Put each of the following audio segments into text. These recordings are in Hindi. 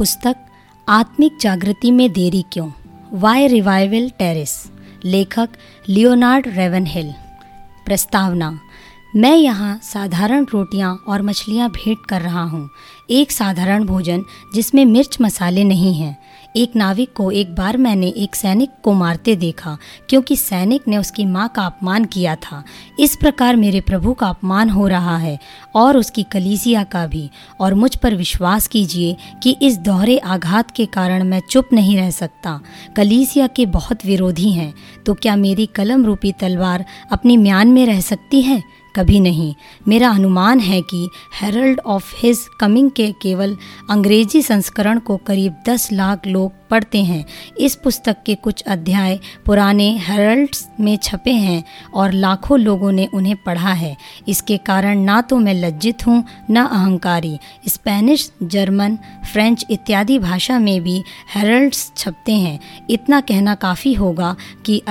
पुस्तक आत्मिक जागृति में देरी क्यों? वाई रिवाइवल टेरिस लेखक लियोनार्ड रेवनहिल प्रस्तावना मैं यहाँ साधारण रोटियाँ और मछलियाँ भेंट कर रहा हूँ। एक साधारण भोजन जिसमें मिर्च मसाले नहीं हैं। एक नाविक को एक बार मैंने एक सैनिक को मारते देखा, क्योंकि सैनिक ने उसकी माँ का अपमान किया था। इस प्रकार मेरे प्रभु का अपमान हो रहा है, और उसकी कलीसिया का भी। और मुझ पर विश्वास कीजिए कि इस दोहरे आघात के कारण मैं चुप नहीं रह सकता। कलीसिया के बहुत विरोधी हैं। तो क्या मेरी कलम रूपी तलवार अपनी म्यान में रह सकती है? कभी नहीं। मेरा अनुमान है कि हेरल्ड ऑफ़ हिज कमिंग के केवल अंग्रेज़ी संस्करण को करीब दस लाख लोग पढ़ते हैं। इस पुस्तक के कुछ अध्याय पुराने हेरल्ड्स में छपे हैं और लाखों लोगों ने उन्हें पढ़ा है। इसके कारण ना तो मैं लज्जित हूँ, न अहंकारी। स्पेनिश, जर्मन, फ्रेंच इत्यादि भाषा में भी हेरल्ड्स छपते हैं। इतना कहना काफ़ी होगा कि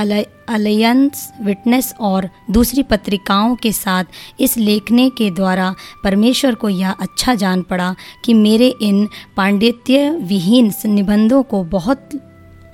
अलायंस विटनेस और दूसरी पत्रिकाओं के साथ इस लेखने के द्वारा परमेश्वर को यह अच्छा जान पड़ा कि मेरे इन पांडित्य विहीन निबंधों को बहुत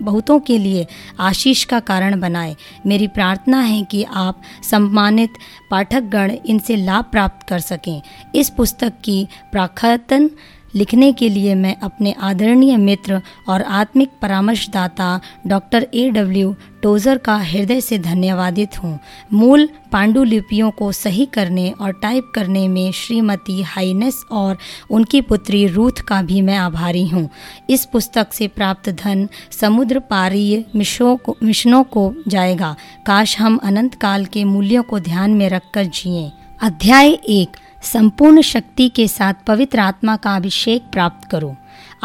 बहुतों के लिए आशीष का कारण बनाए। मेरी प्रार्थना है कि आप सम्मानित पाठकगण इनसे लाभ प्राप्त कर सकें। इस पुस्तक की प्राखतन लिखने के लिए मैं अपने आदरणीय मित्र और आत्मिक परामर्शदाता डॉक्टर ए डब्ल्यू टोज़र का हृदय से धन्यवादित हूँ। मूल पांडुलिपियों को सही करने और टाइप करने में श्रीमती हाइनेस और उनकी पुत्री रूथ का भी मैं आभारी हूँ। इस पुस्तक से प्राप्त धन समुद्र पारीय मिशों को, मिशनों को जाएगा। काश हम अनंत काल के मूल्यों को ध्यान में रखकर जिए। अध्याय एक संपूर्ण शक्ति के साथ पवित्र आत्मा का अभिषेक प्राप्त करो।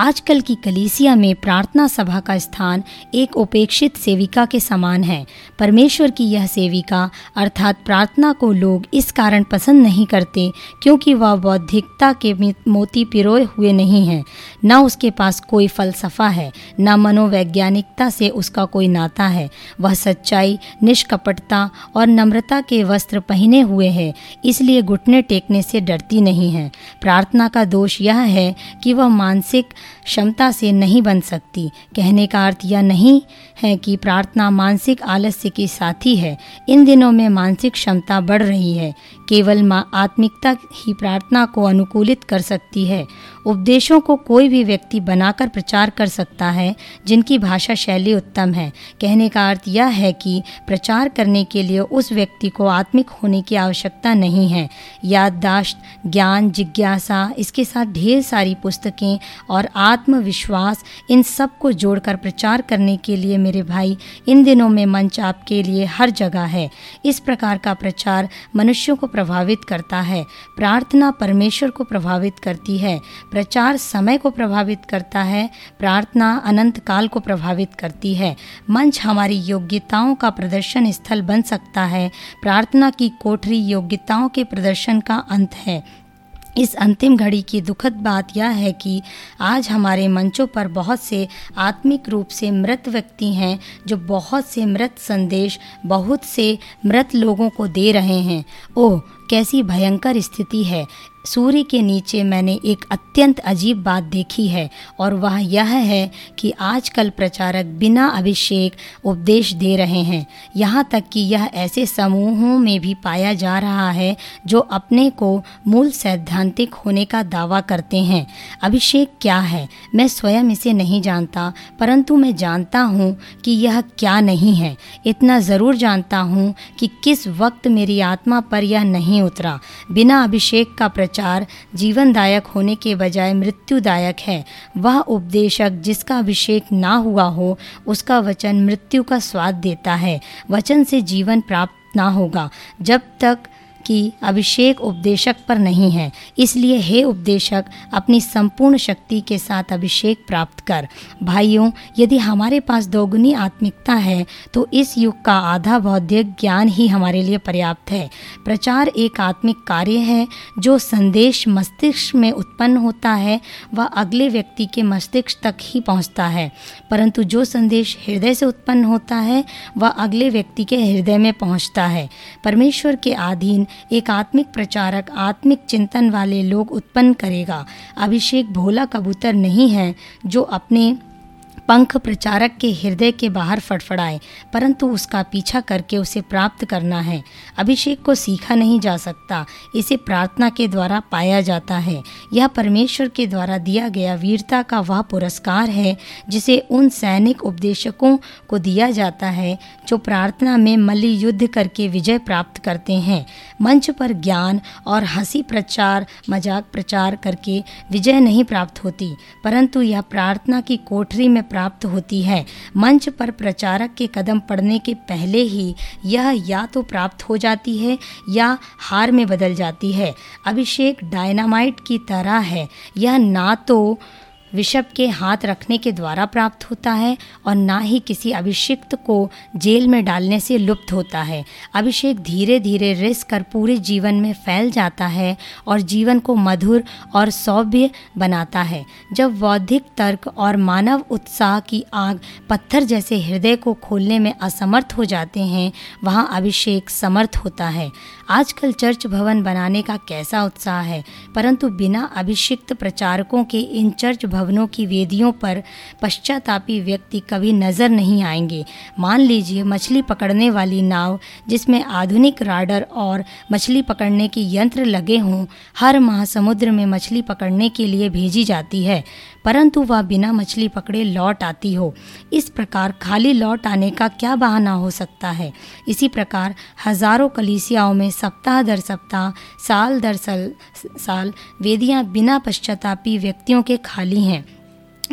आजकल की कलीसिया में प्रार्थना सभा का स्थान एक उपेक्षित सेविका के समान है। परमेश्वर की यह सेविका, अर्थात प्रार्थना को लोग इस कारण पसंद नहीं करते, क्योंकि वह बौद्धिकता के मोती पिरोए हुए नहीं हैं। न उसके पास कोई फलसफा है, न मनोवैज्ञानिकता से उसका कोई नाता है। वह सच्चाई, निष्कपटता और नम्रता के वस्त्र पहने हुए है, इसलिए घुटने टेकने से डरती नहीं है। प्रार्थना का दोष यह है कि वह मानसिक क्षमता से नहीं बन सकती। कहने का अर्थ यह नहीं है कि प्रार्थना मानसिक आलस्य की साथी है। इन दिनों में मानसिक क्षमता बढ़ रही है। केवल आत्मिकता ही प्रार्थना को अनुकूलित कर सकती है। उपदेशों को कोई भी व्यक्ति बनाकर प्रचार कर सकता है, जिनकी भाषा शैली उत्तम है। कहने का अर्थ यह है कि प्रचार करने के लिए उस व्यक्ति को आत्मिक होने की आवश्यकता नहीं है। याददाश्त, ज्ञान, जिज्ञासा, इसके साथ ढेर सारी पुस्तकें और आत्मविश्वास, इन सबको जोड़कर प्रचार करने के लिए मेरे भाई, इन दिनों में मंच आपके लिए हर जगह है। इस प्रकार का प्रचार मनुष्यों को प्रभावित करता है। प्रार्थना परमेश्वर को प्रभावित करती है। प्रचार समय को प्रभावित करता है, प्रार्थना अनंत काल को प्रभावित करती है। मंच हमारी योग्यताओं का प्रदर्शन स्थल बन सकता है। प्रार्थना की कोठरी योग्यताओं के प्रदर्शन का अंत है। इस अंतिम घड़ी की दुखद बात यह है कि आज हमारे मंचों पर बहुत से आत्मिक रूप से मृत व्यक्ति हैं, जो बहुत से मृत संदेश, बहुत से मृत लोगों को दे रहे हैं। ओह, कैसी भयंकर स्थिति है। सूर्य के नीचे मैंने एक अत्यंत अजीब बात देखी है, और वह यह है कि आजकल प्रचारक बिना अभिषेक उपदेश दे रहे हैं। यहाँ तक कि यह ऐसे समूहों में भी पाया जा रहा है, जो अपने को मूल सैद्धांतिक होने का दावा करते हैं। अभिषेक क्या है? मैं स्वयं इसे नहीं जानता, परंतु मैं जानता हूँ कि यह क्या नहीं है। इतना ज़रूर जानता हूँ कि किस वक्त मेरी आत्मा पर यह नहीं उतरा। बिना अभिषेक का प्रचार जीवनदायक होने के बजाय मृत्युदायक है। वह उपदेशक जिसका अभिषेक ना हुआ हो, उसका वचन मृत्यु का स्वाद देता है। वचन से जीवन प्राप्त ना होगा। जब तक कि अभिषेक उपदेशक पर नहीं है। इसलिए हे उपदेशक, अपनी संपूर्ण शक्ति के साथ अभिषेक प्राप्त कर। भाइयों, यदि हमारे पास दोगुनी आत्मिकता है तो इस युग का आधा बौद्धिक ज्ञान ही हमारे लिए पर्याप्त है। प्रचार एक आत्मिक कार्य है, जो संदेश मस्तिष्क में उत्पन्न होता है, वह अगले व्यक्ति के मस्तिष्क तक ही पहुँचता है। परंतु जो संदेश हृदय से उत्पन्न होता है, वह अगले व्यक्ति के हृदय में पहुँचता है। परमेश्वर के अधीन एक आत्मिक प्रचारक, आत्मिक चिंतन वाले लोग उत्पन्न करेगा। अभिषेक भोला कबूतर नहीं है, जो अपने पंख प्रचारक के हृदय के बाहर फड़फड़ाए, परंतु उसका पीछा करके उसे प्राप्त करना है। अभिषेक को सीखा नहीं जा सकता। इसे प्रार्थना के द्वारा पाया जाता है। यह परमेश्वर के द्वारा दिया गया वीरता का वह पुरस्कार है, जिसे उन सैनिक उपदेशकों को दिया जाता है, जो प्रार्थना में मल्ल युद्ध करके विजय प्राप्त करते हैं। मंच पर ज्ञान और हँसी प्रचार, मज़ाक प्रचार करके विजय नहीं प्राप्त होती, परंतु यह प्रार्थना की कोठरी में प्राप्त प्राप्त होती है। मंच पर प्रचारक के कदम पड़ने के पहले ही यह या तो प्राप्त हो जाती है या हार में बदल जाती है। अभिषेक डायनामाइट की तरह है। यह ना तो विषप के हाथ रखने के द्वारा प्राप्त होता है और ना ही किसी अभिषिक्त को जेल में डालने से लुप्त होता है। अभिषेक धीरे धीरे रिस कर पूरे जीवन में फैल जाता है और जीवन को मधुर और सौभ्य बनाता है। जब बौद्धिक तर्क और मानव उत्साह की आग पत्थर जैसे हृदय को खोलने में असमर्थ हो जाते हैं, वहाँ अभिषेक समर्थ होता है। आजकल चर्च भवन बनाने का कैसा उत्साह है? परंतु बिना अभिषिक्त प्रचारकों के इन चर्च भवनों की वेदियों पर पश्चातापी व्यक्ति कभी नज़र नहीं आएँगे। मान लीजिए मछली पकड़ने वाली नाव, जिसमें आधुनिक राडर और मछली पकड़ने के यंत्र लगे हों, हर माह समुद्र में मछली पकड़ने के लिए भेजी जाती है। परंतु वह बिना मछली पकड़े लौट आती हो। इस प्रकार खाली लौट आने का क्या बहाना हो सकता है? इसी प्रकार हज़ारों कलीसियाओं में सप्ताह दर सप्ताह, साल दर साल साल वेदियाँ बिना पश्चातापी व्यक्तियों के खाली हैं।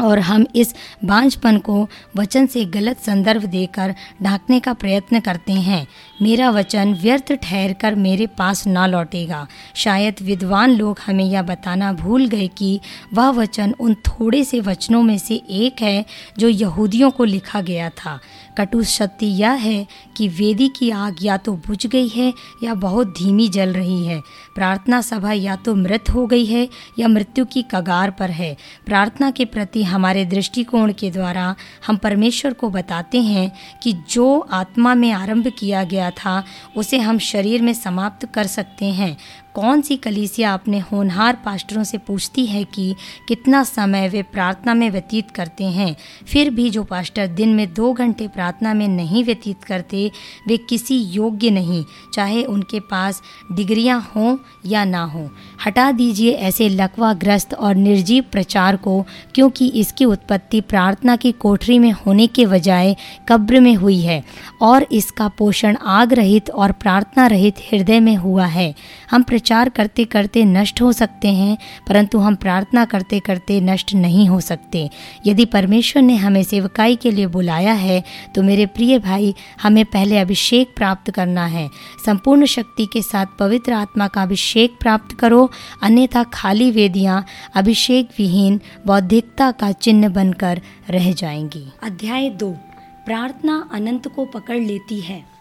और हम इस बांझपन को वचन से गलत संदर्भ देकर ढांकने का प्रयत्न करते हैं। मेरा वचन व्यर्थ ठहर कर मेरे पास ना लौटेगा। शायद विद्वान लोग हमें यह बताना भूल गए कि वह वचन उन थोड़े से वचनों में से एक है जो यहूदियों को लिखा गया था। कटु सत्य यह है कि वेदी की आग या तो बुझ गई है या बहुत धीमी जल रही है। प्रार्थना सभा या तो मृत हो गई है या मृत्यु की कगार पर है। प्रार्थना के प्रति हमारे दृष्टिकोण के द्वारा हम परमेश्वर को बताते हैं कि जो आत्मा में आरंभ किया गया था उसे हम शरीर में समाप्त कर सकते हैं। कौन सी कलीसिया अपने होनहार पास्टरों से पूछती है कि कितना समय वे प्रार्थना में व्यतीत करते हैं? फिर भी जो पास्टर दिन में दो घंटे प्रार्थना में नहीं व्यतीत करते, वे किसी योग्य नहीं, चाहे उनके पास डिग्रियाँ हों या ना हों। हटा दीजिए ऐसे लकवाग्रस्त और निर्जीव प्रचार को, क्योंकि इसकी उत्पत्ति प्रार्थना की कोठरी में होने के बजाय कब्र में हुई है, और इसका पोषण आग रहित और प्रार्थना रहित हृदय में हुआ है। हम प्रचार करते करते नष्ट हो सकते हैं, परंतु हम प्रार्थना करते करते नष्ट नहीं हो सकते। यदि परमेश्वर ने हमें सेवकाई के लिए बुलाया है तो मेरे प्रिय भाई, हमें पहले अभिषेक प्राप्त करना है। संपूर्ण शक्ति के साथ पवित्र आत्मा का अभिषेक प्राप्त करो, अन्यथा खाली वेदियाँ अभिषेक विहीन बौद्धिकता का चिन्ह बनकर रह जाएँगी। अध्याय दो। प्रार्थना अनंत को पकड़ लेती है।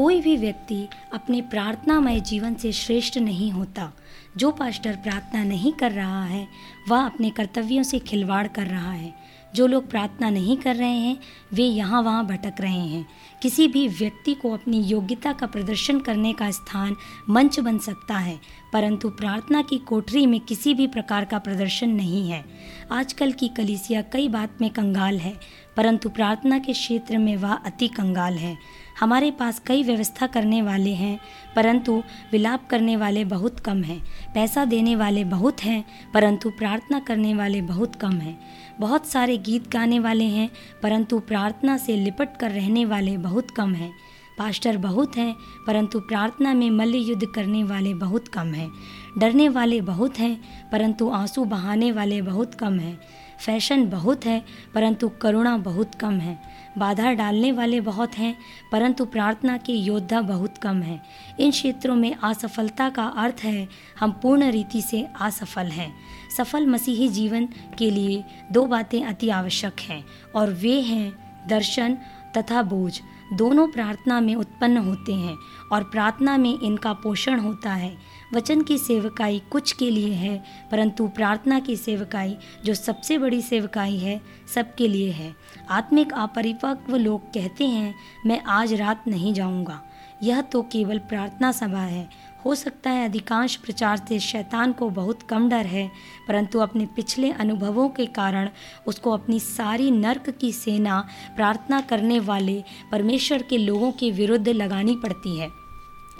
कोई भी व्यक्ति अपने प्रार्थनामय जीवन से श्रेष्ठ नहीं होता। जो पास्टर प्रार्थना नहीं कर रहा है, वह अपने कर्तव्यों से खिलवाड़ कर रहा है। जो लोग प्रार्थना नहीं कर रहे हैं, वे यहाँ वहाँ भटक रहे हैं। किसी भी व्यक्ति को अपनी योग्यता का प्रदर्शन करने का स्थान मंच बन सकता है, परंतु प्रार्थना की कोठरी में किसी भी प्रकार का प्रदर्शन नहीं है। आजकल की कलिसिया कई बात में कंगाल है, परंतु प्रार्थना के क्षेत्र में वह अति कंगाल है। हमारे पास कई व्यवस्था करने वाले हैं, परंतु विलाप करने वाले बहुत कम हैं। पैसा देने वाले बहुत हैं, परंतु प्रार्थना करने वाले बहुत कम हैं। बहुत सारे गीत गाने वाले हैं, परंतु प्रार्थना से लिपट कर रहने वाले बहुत कम हैं। पास्टर बहुत हैं, परंतु प्रार्थना में मल्ल युद्ध करने वाले बहुत कम हैं। डरने वाले बहुत हैं, परंतु आँसू बहाने वाले बहुत कम हैं। फ़ैशन बहुत है, परंतु करुणा बहुत कम है। बाधा डालने वाले बहुत हैं, परंतु प्रार्थना के योद्धा बहुत कम हैं। इन क्षेत्रों में असफलता का अर्थ है, हम पूर्ण रीति से असफल हैं। सफल मसीही जीवन के लिए दो बातें अति आवश्यक हैं, और वे हैं दर्शन तथा बोझ। दोनों प्रार्थना में उत्पन्न होते हैं, और प्रार्थना में इनका पोषण होता है। वचन की सेवकाई कुछ के लिए है, परंतु प्रार्थना की सेवकाई, जो सबसे बड़ी सेवकाई है सबके लिए है। आत्मिक अपरिपक्व लोग कहते हैं, मैं आज रात नहीं जाऊँगा। यह तो केवल प्रार्थना सभा है। हो सकता है अधिकांश प्रचार से शैतान को बहुत कम डर है, परंतु अपने पिछले अनुभवों के कारण उसको अपनी सारी नर्क की सेना प्रार्थना करने वाले परमेश्वर के लोगों के विरुद्ध लगानी पड़ती है।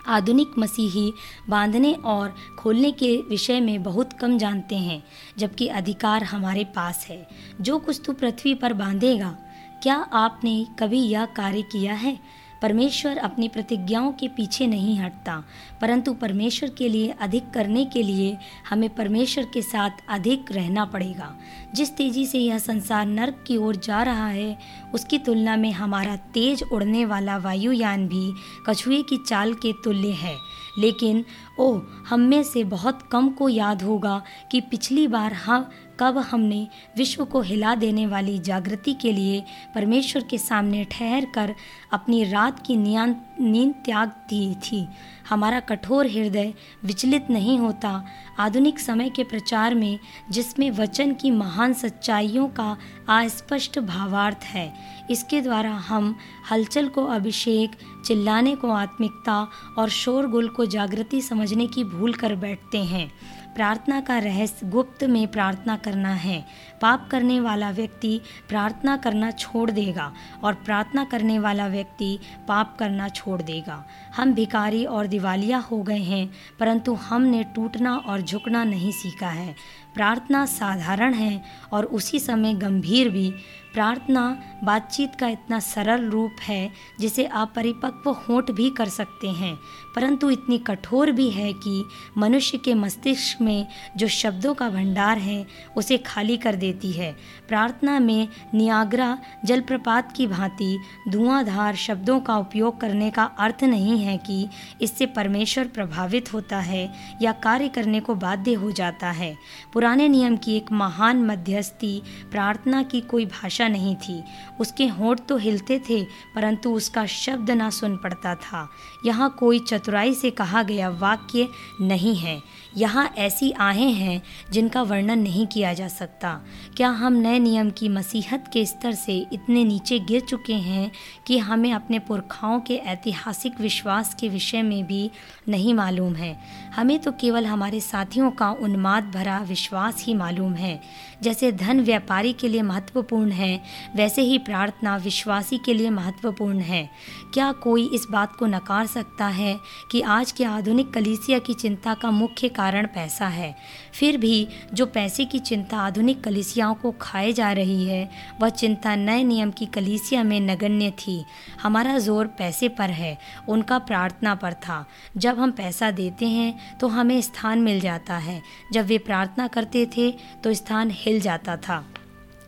आधुनिक मसीही बांधने और खोलने के विषय में बहुत कम जानते हैं, जबकि अधिकार हमारे पास है। जो कुछ तू पृथ्वी पर बांधेगा, क्या आपने कभी यह कार्य किया है? परमेश्वर अपनी प्रतिज्ञाओं के पीछे नहीं हटता, परंतु परमेश्वर के लिए अधिक करने के लिए हमें परमेश्वर के साथ अधिक रहना पड़ेगा। जिस तेज़ी से यह संसार नर्क की ओर जा रहा है, उसकी तुलना में हमारा तेज उड़ने वाला वायुयान भी कछुए की चाल के तुल्य है। लेकिन ओह, हम में से बहुत कम को याद होगा कि पिछली बार हम कब हमने विश्व को हिला देने वाली जागृति के लिए परमेश्वर के सामने ठहर कर अपनी रात की नींद त्याग दी थी। हमारा कठोर हृदय विचलित नहीं होता। आधुनिक समय के प्रचार में, जिसमें वचन की महान सच्चाइयों का अस्पष्ट भावार्थ है, इसके द्वारा हम हलचल को अभिषेक, चिल्लाने को आत्मिकता और शोरगुल को जागृति समझने की भूल कर बैठते हैं। प्रार्थना का रहस्य गुप्त में प्रार्थना करना है। पाप करने वाला व्यक्ति प्रार्थना करना छोड़ देगा और प्रार्थना करने वाला व्यक्ति पाप करना छोड़ देगा। हम भिकारी और दिवालिया हो गए हैं, परंतु हमने टूटना और झुकना नहीं सीखा है। प्रार्थना साधारण है और उसी समय गंभीर भी। प्रार्थना बातचीत का इतना सरल रूप है जिसे आप परिपक्व होंठ भी कर सकते हैं। परंतु इतनी कठोर भी है कि मनुष्य के मस्तिष्क में जो शब्दों का भंडार है, उसे खाली कर देती है। प्रार्थना में नियाग्रा, जलप्रपात की भांति धुआंधार शब्दों का उपयोग करने का अर्थ नहीं है कि इससे परमेश्वर प्रभावित होता है या कार्य करने को बाध्य हो जाता है। पुराने नियम की एक महान मध्यस्थी प्रार्थना की कोई भाषा नहीं थी। उसके होंठ तो हिलते थे, परंतु उसका शब्द ना सुन पड़ता था। यहाँ कोई चतुराई से कहा गया वाक्य नहीं है। यहाँ ऐसी आहें हैं जिनका वर्णन नहीं किया जा सकता। क्या हम नए नियम की मसीहत के स्तर से इतने नीचे गिर चुके हैं कि हमें अपने पुरखाओं के ऐतिहासिक विश्वास के विषय में भी नहीं मालूम है? हमें तो केवल हमारे साथियों का उन्माद भरा विश्वास ही मालूम है। जैसे धन व्यापारी के लिए महत्वपूर्ण है, वैसे ही प्रार्थना विश्वासी के लिए महत्वपूर्ण है। क्या कोई इस बात को नकार सकता है कि आज के आधुनिक कलीसिया की चिंता का मुख्य कारण पैसा है। फिर भी, जो पैसे की चिंता आधुनिक कलीसियाओं को खाए जा रही है, वह चिंता नए नियम की कलीसिया में नगण्य थी। हमारा ज़ोर पैसे पर है, उनका प्रार्थना पर था। जब हम पैसा देते हैं तो हमें स्थान मिल जाता है। जब वे प्रार्थना करते थे तो स्थान हिल जाता था।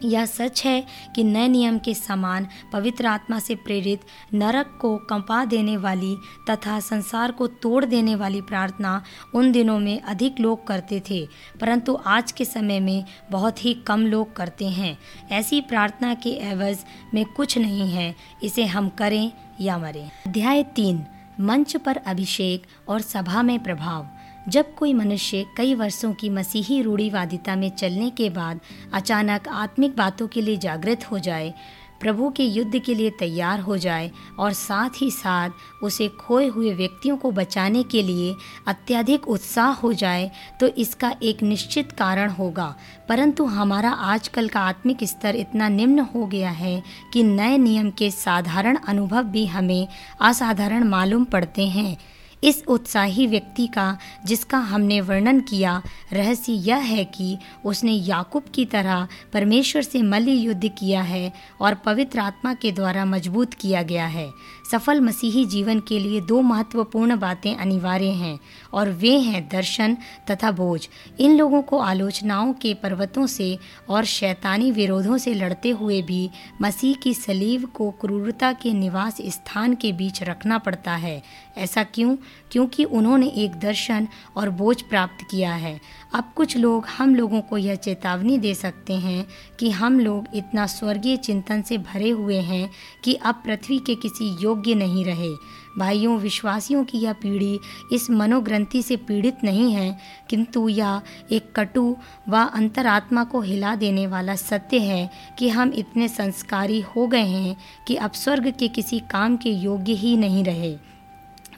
यह सच है कि नए नियम के समान पवित्र आत्मा से प्रेरित नरक को कंपा देने वाली तथा संसार को तोड़ देने वाली प्रार्थना उन दिनों में अधिक लोग करते थे, परंतु आज के समय में बहुत ही कम लोग करते हैं। ऐसी प्रार्थना के एवज में कुछ नहीं है, इसे हम करें या मरें। अध्याय तीन, मंच पर अभिषेक और सभा में प्रभाव। जब कोई मनुष्य कई वर्षों की मसीही रूढ़ीवादिता में चलने के बाद अचानक आत्मिक बातों के लिए जागृत हो जाए, प्रभु के युद्ध के लिए तैयार हो जाए और साथ ही साथ उसे खोए हुए व्यक्तियों को बचाने के लिए अत्यधिक उत्साह हो जाए तो इसका एक निश्चित कारण होगा। परंतु हमारा आजकल का आत्मिक स्तर इतना निम्न हो गया है कि नए नियम के साधारण अनुभव भी हमें असाधारण मालूम पड़ते हैं। इस उत्साही व्यक्ति का, जिसका हमने वर्णन किया, रहस्य यह है कि उसने याकूब की तरह परमेश्वर से मल्ल युद्ध किया है और पवित्र आत्मा के द्वारा मज़बूत किया गया है। सफल मसीही जीवन के लिए दो महत्वपूर्ण बातें अनिवार्य हैं और वे हैं दर्शन तथा बोझ। इन लोगों को आलोचनाओं के पर्वतों से और शैतानी विरोधों से लड़ते हुए भी मसीह की सलीब को क्रूरता के निवास स्थान के बीच रखना पड़ता है। ऐसा क्यों? क्योंकि उन्होंने एक दर्शन और बोझ प्राप्त किया है। अब कुछ लोग हम लोगों को यह चेतावनी दे सकते हैं कि हम लोग इतना स्वर्गीय चिंतन से भरे हुए हैं कि अब पृथ्वी के किसी योग्य नहीं रहे। भाइयों, विश्वासियों की यह पीढ़ी इस मनोग्रंथि से पीड़ित नहीं है, किंतु यह एक कटु व अंतरात्मा को हिला देने वाला सत्य है कि हम इतने संस्कारी हो गए हैं कि अब स्वर्ग के किसी काम के योग्य ही नहीं रहे।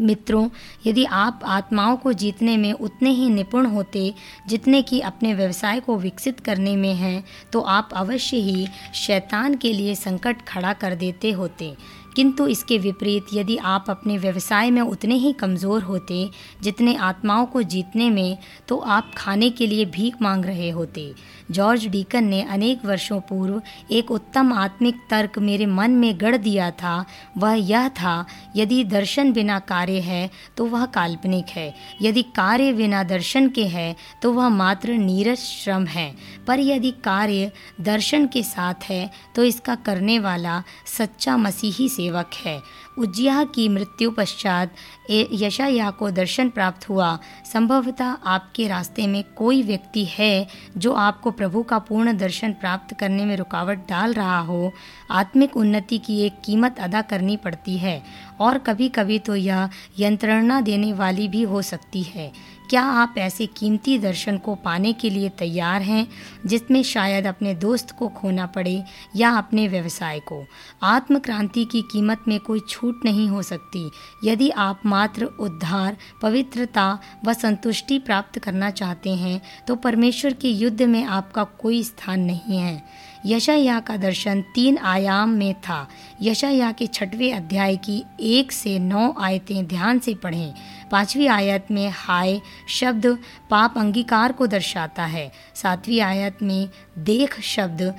मित्रों, यदि आप आत्माओं को जीतने में उतने ही निपुण होते, जितने कि अपने व्यवसाय को विकसित करने में हैं तो आप अवश्य ही शैतान के लिए संकट खड़ा कर देते होते। किंतु इसके विपरीत, यदि आप अपने व्यवसाय में उतने ही कमज़ोर होते, जितने आत्माओं को जीतने में तो आप खाने के लिए भीख मांग रहे होते। जॉर्ज डीकन ने अनेक वर्षों पूर्व एक उत्तम आत्मिक तर्क मेरे मन में गढ़ दिया था। वह यह था, यदि दर्शन बिना कार्य है तो वह काल्पनिक है। यदि कार्य बिना दर्शन के है तो वह मात्र नीरस श्रम है। पर यदि कार्य दर्शन के साथ है तो इसका करने वाला सच्चा मसीही सेवक है। उज्जिया की मृत्यु पश्चात यशाया को दर्शन प्राप्त हुआ। संभवतः आपके रास्ते में कोई व्यक्ति है जो आपको प्रभु का पूर्ण दर्शन प्राप्त करने में रुकावट डाल रहा हो। आत्मिक उन्नति की एक कीमत अदा करनी पड़ती है और कभी कभी तो यह यंत्रणा देने वाली भी हो सकती है। क्या आप ऐसे कीमती दर्शन को पाने के लिए तैयार हैं, जिसमें शायद अपने दोस्त को खोना पड़े या अपने व्यवसाय को? आत्म क्रांति की कीमत में कोई छूट नहीं हो सकती। यदि आप मात्र उद्धार, पवित्रता व संतुष्टि प्राप्त करना चाहते हैं तो परमेश्वर के युद्ध में आपका कोई स्थान नहीं है। यशाया का दर्शन तीन आयाम में था। यशाया के छठवें अध्याय की एक से नौ आयतें ध्यान से पढ़ें। पांचवी आयत में हाय शब्द पाप अंगीकार को दर्शाता है। सातवीं आयत में देख शब्द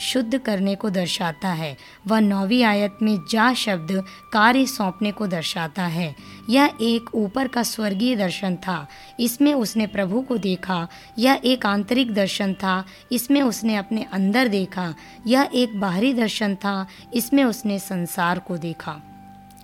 शुद्ध करने को दर्शाता है। व नौवीं आयत में जा शब्द कार्य सौंपने को दर्शाता है। यह एक ऊपर का स्वर्गीय दर्शन था। इसमें उसने प्रभु को देखा। यह एक आंतरिक दर्शन था। इसमें उसने अपने अंदर देखा। यह एक बाहरी दर्शन था। इसमें उसने संसार को देखा।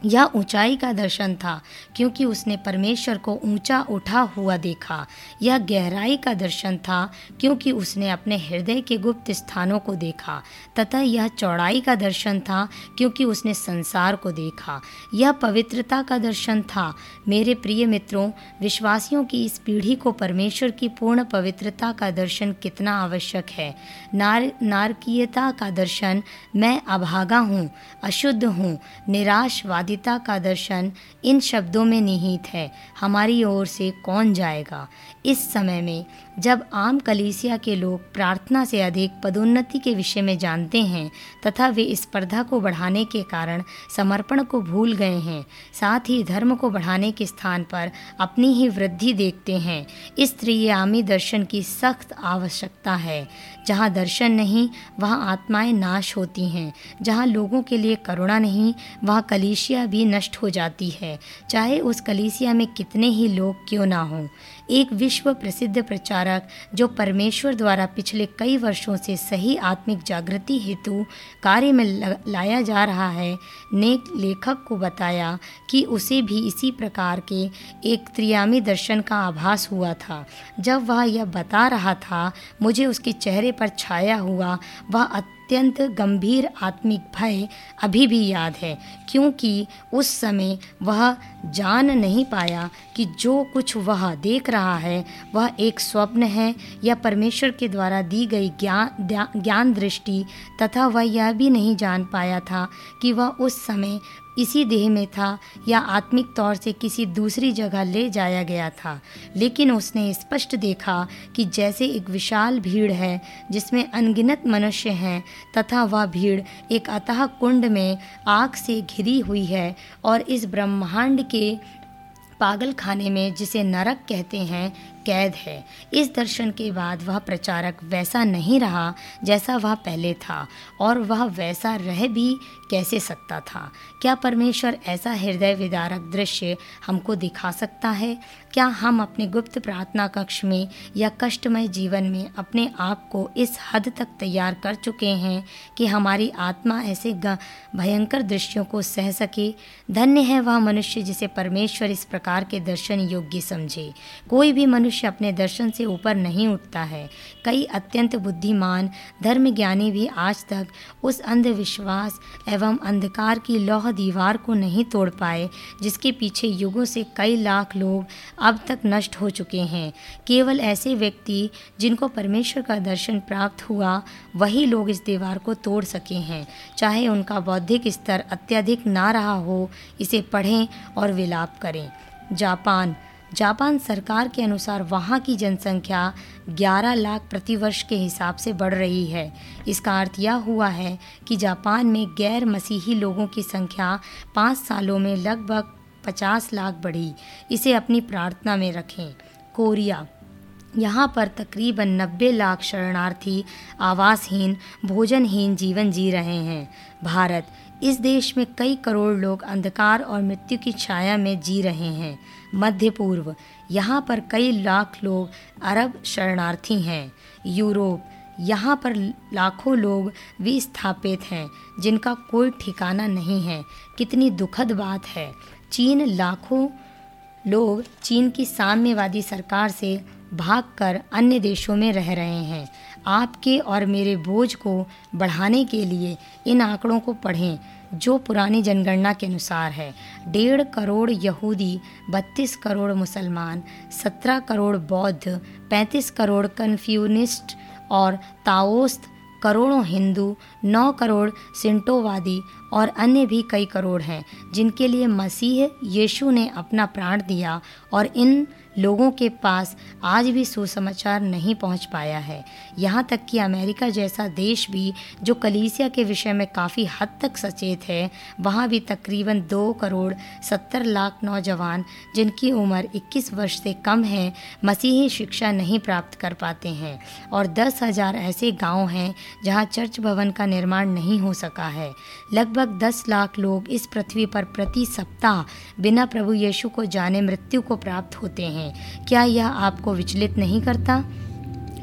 यह ऊंचाई का दर्शन था, क्योंकि उसने परमेश्वर को ऊँचा उठा हुआ देखा। यह गहराई का दर्शन था, क्योंकि उसने अपने हृदय के गुप्त स्थानों को देखा। तथा यह चौड़ाई का दर्शन था, क्योंकि उसने संसार को देखा। यह पवित्रता का दर्शन था। मेरे प्रिय मित्रों, विश्वासियों की इस पीढ़ी को परमेश्वर की पूर्ण पवित्रता का दर्शन कितना आवश्यक है। नार, नारकीयता का दर्शन मैं अभागा हूँ, अशुद्ध हूँ, निराशवादी पिता का दर्शन इन शब्दों में निहित है। हमारी ओर से कौन जाएगा? इस समय में, जब आम कलीसिया के लोग प्रार्थना से अधिक पदोन्नति के विषय में जानते हैं तथा वे इस स्पर्धा को बढ़ाने के कारण समर्पण को भूल गए हैं, साथ ही धर्म को बढ़ाने के स्थान पर अपनी ही वृद्धि देखते हैं, इस त्रियामी दर्शन की सख्त आवश्यकता है। जहाँ दर्शन नहीं, वहाँ आत्माएँ नाश होती हैं। जहाँ लोगों के लिए करुणा नहीं, वहाँ कलीसिया भी नष्ट हो जाती है। चाहे उस कलीसिया में कितने ही लोग क्यों ना हों। एक विश्व प्रसिद्ध प्रचारक जो परमेश्वर द्वारा पिछले कई वर्षों से सही आत्मिक जागृति हेतु कार्य में लाया जा रहा है। ने लेखक को बताया कि उसे भी इसी प्रकार के एक त्रियामी दर्शन का आभास हुआ था। जब वह यह बता रहा था, मुझे उसके चेहरे पर छाया हुआ वह अत्यंत गंभीर आत्मिक भय अभी भी याद है, क्योंकि उस समय वह जान नहीं पाया कि जो कुछ वह देख रहा है, वह एक स्वप्न है या परमेश्वर के द्वारा दी गई ज्ञान ज्ञान दृष्टि, तथा वह यह भी नहीं जान पाया था कि वह उस समय इसी देह में था या आत्मिक तौर से किसी दूसरी जगह ले जाया गया था। लेकिन उसने स्पष्ट देखा कि जैसे एक विशाल भीड़ है, जिसमें अनगिनत मनुष्य हैं, तथा वह भीड़ एक अतः कुंड में आग से घिरी हुई है और इस ब्रह्मांड के पागल खाने में जिसे नरक कहते हैं कैद है। इस दर्शन के बाद वह प्रचारक वैसा नहीं रहा जैसा वह पहले था, और वह वैसा रह भी कैसे सकता था? क्या परमेश्वर ऐसा हृदय विदारक दृश्य हमको दिखा सकता है? क्या हम अपने गुप्त प्रार्थना कक्ष में या कष्टमय जीवन में अपने आप को इस हद तक तैयार कर चुके हैं कि हमारी आत्मा ऐसे भयंकर दृश्यों को सह सके? धन्य है वह मनुष्य जिसे परमेश्वर इस प्रकार के दर्शन योग्य समझे। कोई भी मनुष्य मनुष्य अपने दर्शन से ऊपर नहीं उठता है। कई अत्यंत बुद्धिमान, धर्मज्ञानी भी आज तक उस अंधविश्वास एवं अंधकार की लौह दीवार को नहीं तोड़ पाए, जिसके पीछे युगों से कई लाख लोग अब तक नष्ट हो चुके हैं। केवल ऐसे व्यक्ति जिनको परमेश्वर का दर्शन प्राप्त हुआ, वही लोग इस दीवार को तोड़ सके हैं। चाहे उनका बौद्धिक स्तर अत्यधिक ना रहा हो, इसे पढ़ें और विलाप करें। जापान जापान सरकार के अनुसार वहाँ की जनसंख्या 11 लाख प्रतिवर्ष के हिसाब से बढ़ रही है। इसका अर्थ यह हुआ है कि जापान में गैर मसीही लोगों की संख्या पाँच सालों में लगभग 50 लाख बढ़ी। इसे अपनी प्रार्थना में रखें। कोरिया यहाँ पर तकरीबन 90 लाख शरणार्थी आवासहीन, भोजनहीन जीवन जी रहे हैं। भारत, इस देश में कई करोड़ लोग अंधकार और मृत्यु की छाया में जी रहे हैं। मध्य पूर्व, यहाँ पर कई लाख लोग अरब शरणार्थी हैं। यूरोप, यहाँ पर लाखों लोग विस्थापित हैं, जिनका कोई ठिकाना नहीं है। कितनी दुखद बात है। चीन लाखों लोग चीन की साम्यवादी सरकार से भागकर अन्य देशों में रह रहे हैं। आपके और मेरे बोझ को बढ़ाने के लिए इन आंकड़ों को पढ़ें, जो पुरानी जनगणना के अनुसार है। डेढ़ करोड़ यहूदी, बत्तीस करोड़ मुसलमान, सत्रह करोड़ बौद्ध, पैंतीस करोड़ कन्फ्यूनिस्ट और ताओस्त, करोड़ों हिंदू, नौ करोड़ सिंटोवादी और अन्य भी कई करोड़ हैं, जिनके लिए मसीह यीशु ने अपना प्राण दिया और इन लोगों के पास आज भी सुसमाचार नहीं पहुँच पाया है। यहाँ तक कि अमेरिका जैसा देश भी, जो कलीसिया के विषय में काफ़ी हद तक सचेत है, वहाँ भी तकरीबन दो करोड़ सत्तर लाख नौजवान, जिनकी उम्र 21 वर्ष से कम है, मसीही शिक्षा नहीं प्राप्त कर पाते हैं। और दस हज़ार ऐसे गाँव हैं, जहाँ चर्च भवन का निर्माण नहीं हो सका है। लगभग दस लाख लोग इस पृथ्वी पर प्रति सप्ताह बिना प्रभु यीशु को जाने मृत्यु को प्राप्त होते हैं। हैं क्या यह आपको विचलित नहीं करता?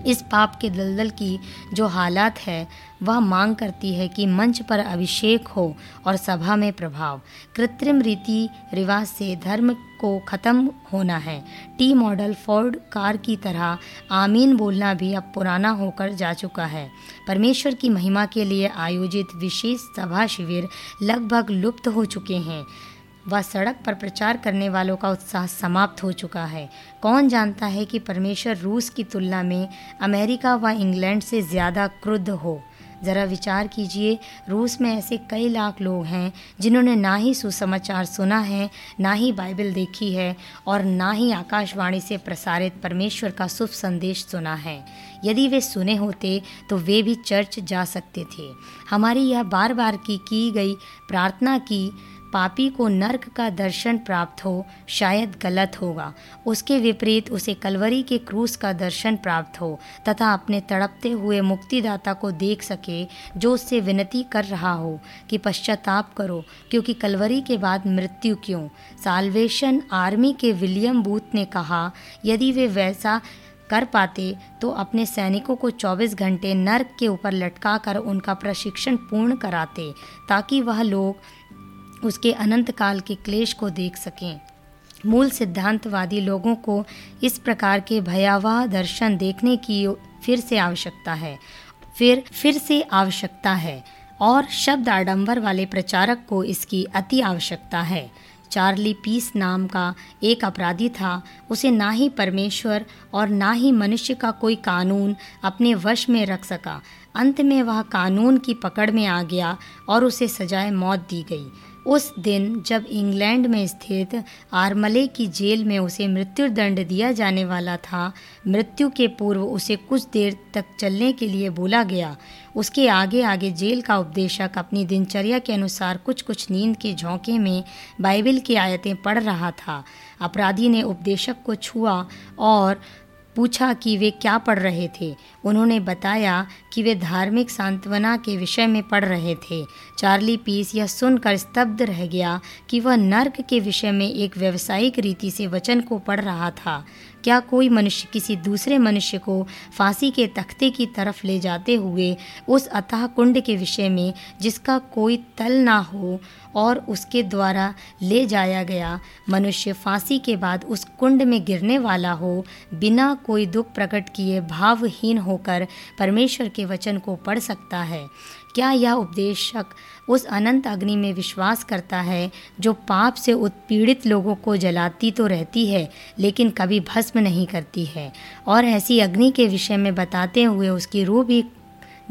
इस पाप के दलदल की जो हालात है, वह मांग करती है कि मंच पर अभिषेक हो और सभा में प्रभाव। कृत्रिम रीति रिवाज से धर्म को ख़त्म होना है। टी मॉडल फोर्ड कार की तरह आमीन बोलना भी अब पुराना होकर जा चुका है। परमेश्वर की महिमा के लिए आयोजित विशेष सभा शिविर लगभग लुप्त हो चुके हैं। व सड़क पर प्रचार करने वालों का उत्साह समाप्त हो चुका है। कौन जानता है कि परमेश्वर रूस की तुलना में अमेरिका व इंग्लैंड से ज़्यादा क्रुद्ध हो? ज़रा विचार कीजिए, रूस में ऐसे कई लाख लोग हैं जिन्होंने ना ही सुसमाचार सुना है, ना ही बाइबल देखी है और ना ही आकाशवाणी से प्रसारित परमेश्वर का शुभ संदेश सुना है। यदि वे सुने होते तो वे भी चर्च जा सकते थे। हमारी यह बार बार की की गई प्रार्थना की पापी को नर्क का दर्शन प्राप्त हो, शायद गलत होगा। उसके विपरीत उसे कलवरी के क्रूस का दर्शन प्राप्त हो, तथा अपने तड़पते हुए मुक्तिदाता को देख सके, जो उससे विनती कर रहा हो कि पश्चाताप करो, क्योंकि कलवरी के बाद मृत्यु क्यों? साल्वेशन आर्मी के विलियम बूथ ने कहा, यदि वे वैसा कर पाते तो अपने सैनिकों को 24 घंटे नर्क के ऊपर लटका कर उनका प्रशिक्षण पूर्ण कराते, ताकि वह लोग उसके अनंत काल के क्लेश को देख सकें। मूल सिद्धांतवादी लोगों को इस प्रकार के भयावह दर्शन देखने की फिर से आवश्यकता है। फिर फिर से आवश्यकता है और शब्द आडंबर वाले प्रचारक को इसकी अति आवश्यकता है। चार्ली पीस नाम का एक अपराधी था। उसे ना ही परमेश्वर और ना ही मनुष्य का कोई कानून अपने वश में रख सका। अंत में वह कानून की पकड़ में आ गया और उसे सजाए मौत दी गई। उस दिन जब इंग्लैंड में स्थित आरमले की जेल में उसे मृत्यु दंड दिया जाने वाला था, मृत्यु के पूर्व उसे कुछ देर तक चलने के लिए बोला गया। उसके आगे आगे जेल का उपदेशक अपनी दिनचर्या के अनुसार कुछ कुछ नींद के झोंके में बाइबल की आयतें पढ़ रहा था। अपराधी ने उपदेशक को छुआ और पूछा कि वे क्या पढ़ रहे थे। उन्होंने बताया कि वे धार्मिक सांत्वना के विषय में पढ़ रहे थे। चार्ली पीस यह सुनकर स्तब्ध रह गया कि वह नर्क के विषय में एक व्यवसायिक रीति से वचन को पढ़ रहा था। क्या कोई मनुष्य किसी दूसरे मनुष्य को फांसी के तख्ते की तरफ़ ले जाते हुए उस अतः कुंड के विषय में जिसका कोई तल ना हो और उसके द्वारा ले जाया गया मनुष्य फांसी के बाद उस कुंड में गिरने वाला हो, बिना कोई दुख प्रकट किए भावहीन होकर परमेश्वर के वचन को पढ़ सकता है। क्या यह उपदेशक उस अनंत अग्नि में विश्वास करता है जो पाप से उत्पीड़ित लोगों को जलाती तो रहती है, लेकिन कभी भस्म नहीं करती है? और ऐसी अग्नि के विषय में बताते हुए उसकी रूह भी